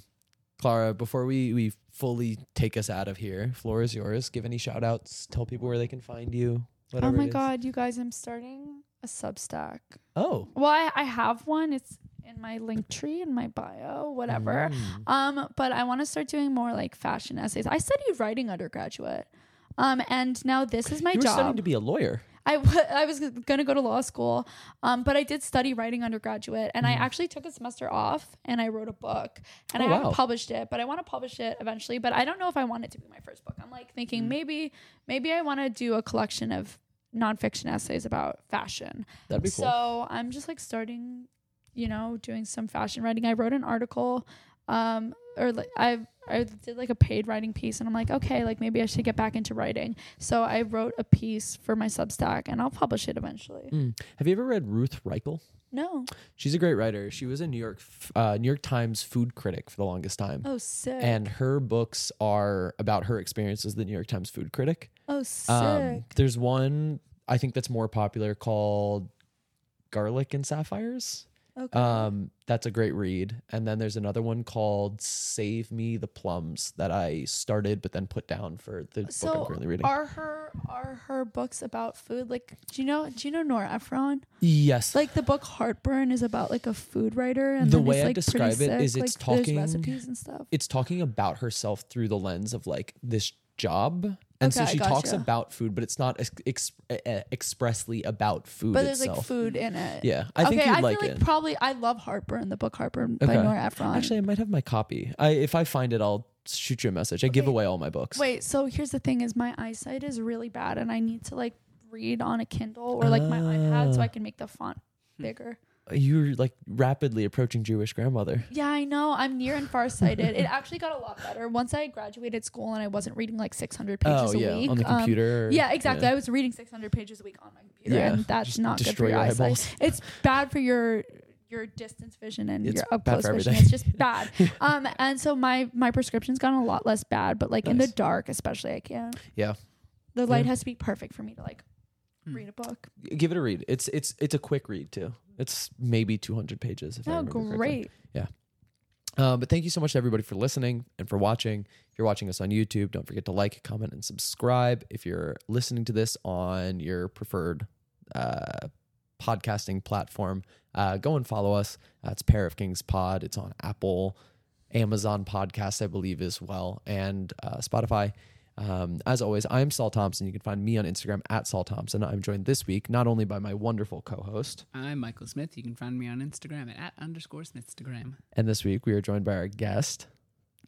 Clara, before we we fully take us out of here, floor is yours. Give any shout outs. Tell people where they can find you. Oh my god, you guys, I'm starting a Substack. Oh. Well, I, I have one. It's in my link tree in my bio, whatever. Mm. Um, but I want to start doing more like fashion essays. I studied writing undergraduate. Um, and now this is my job. You were job. studying to be a lawyer. I, w- I was gonna go to law school, um, but I did study writing undergraduate, and I actually took a semester off and I wrote a book, and Mm-hmm. Oh, I haven't published it, but I want to publish it eventually. But I don't know if I want it to be my first book. I'm like Mm. thinking maybe maybe I want to do a collection of nonfiction essays about fashion. That'd be cool. So I'm just like starting, you know, doing some fashion writing. I wrote an article, um, or like I I did like a paid writing piece, and I'm like, okay, like maybe I should get back into writing. So I wrote a piece for my Substack, and I'll publish it eventually. Mm. Have you ever read Ruth Reichl? No, She's a great writer. She was a New York uh, New York Times food critic for the longest time. oh sick, And her books are about her experience as the New York Times food critic. oh sick. Um, there's one I think that's more popular called Garlic and Sapphires. Okay. Um, that's a great read. And then there's another one called Save Me the Plums that I started but then put down for the book I'm currently reading. are her are her books about food? Like, do you know do you know Nora Ephron? yes. Like the book Heartburn is about like a food writer, and The way I like, describe it is it's like, talking- recipes and stuff. it's talking about herself through the lens of like this job. And so Okay, she talks about food, but it's not ex- ex- expressly about food But there's itself. like food in it. Yeah, I think okay, you'd I like feel like it. probably I love Harper Heartburn, the book Heartburn by Nora Ephron. Actually, I might have my copy. I if I find it, I'll shoot you a message. I give away all my books. wait. So here's the thing: is my eyesight is really bad, and I need to like read on a Kindle or like my iPad so Ah. I can make the font bigger. You're like rapidly approaching Jewish grandmother. Yeah, I know. I'm near and farsighted. it actually got a lot better once I graduated school and I wasn't reading like 600 pages oh a yeah, week on the Um, computer. yeah, exactly. I was reading 600 pages a week on my computer, Yeah, and that's not good for your, your eyesight. eyeballs. It's bad for your your distance vision and It's your up close vision. everything. It's just bad. um, and so my my prescription's gotten a lot less bad, but like in the dark, especially, I can't. Yeah. The light Yeah. has to be perfect for me to like. Read a book. Give it a read. It's it's it's a quick read too. It's maybe 200 pages. If I Oh, remember correctly. great! Uh, but thank you so much to everybody for listening and for watching. If you're watching us on YouTube, don't forget to like, comment, and subscribe. If you're listening to this on your preferred uh, podcasting platform, uh, go and follow us. Uh, it's Pair of Kings Pod. It's on Apple, Amazon Podcasts, I believe, as well, and uh, Spotify. Um, as always, I'm Sol Thompson. You can find me on Instagram at Sol Thompson. I'm joined this week not only by my wonderful co-host, I'm Michael Smith. You can find me on Instagram at, at underscore Smithstagram. and this week we are joined by our guest,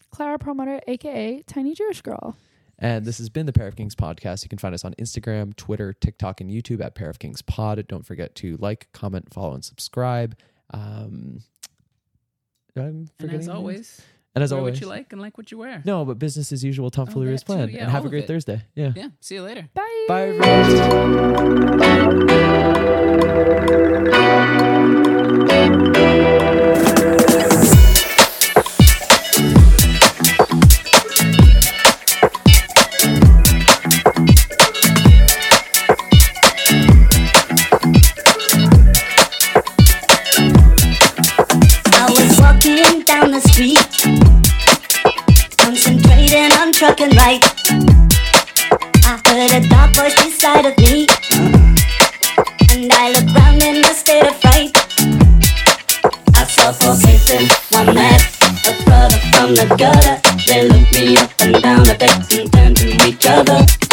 Clara Perlmutter, aka Tiny Jewish Girl. And this has been the Pair of Kings podcast. You can find us on Instagram, Twitter, TikTok, and YouTube at Pair of Kings Pod. Don't forget to like, comment, follow, and subscribe. Um, I'm And forgetting as anything? always, and as wear always, what you like and like what you wear. no, but business as usual, Tom oh, that as too, planned. yeah, and have a oh, great it. Thursday. Yeah. Yeah. See you later. Bye. Bye, everyone. I was walking down the street, trucking right. I heard a dark voice inside of me, and I look round in a state of fright. I saw four faces, one mad, a brother from the gutter. They looked me up and down a bit and turned to each other.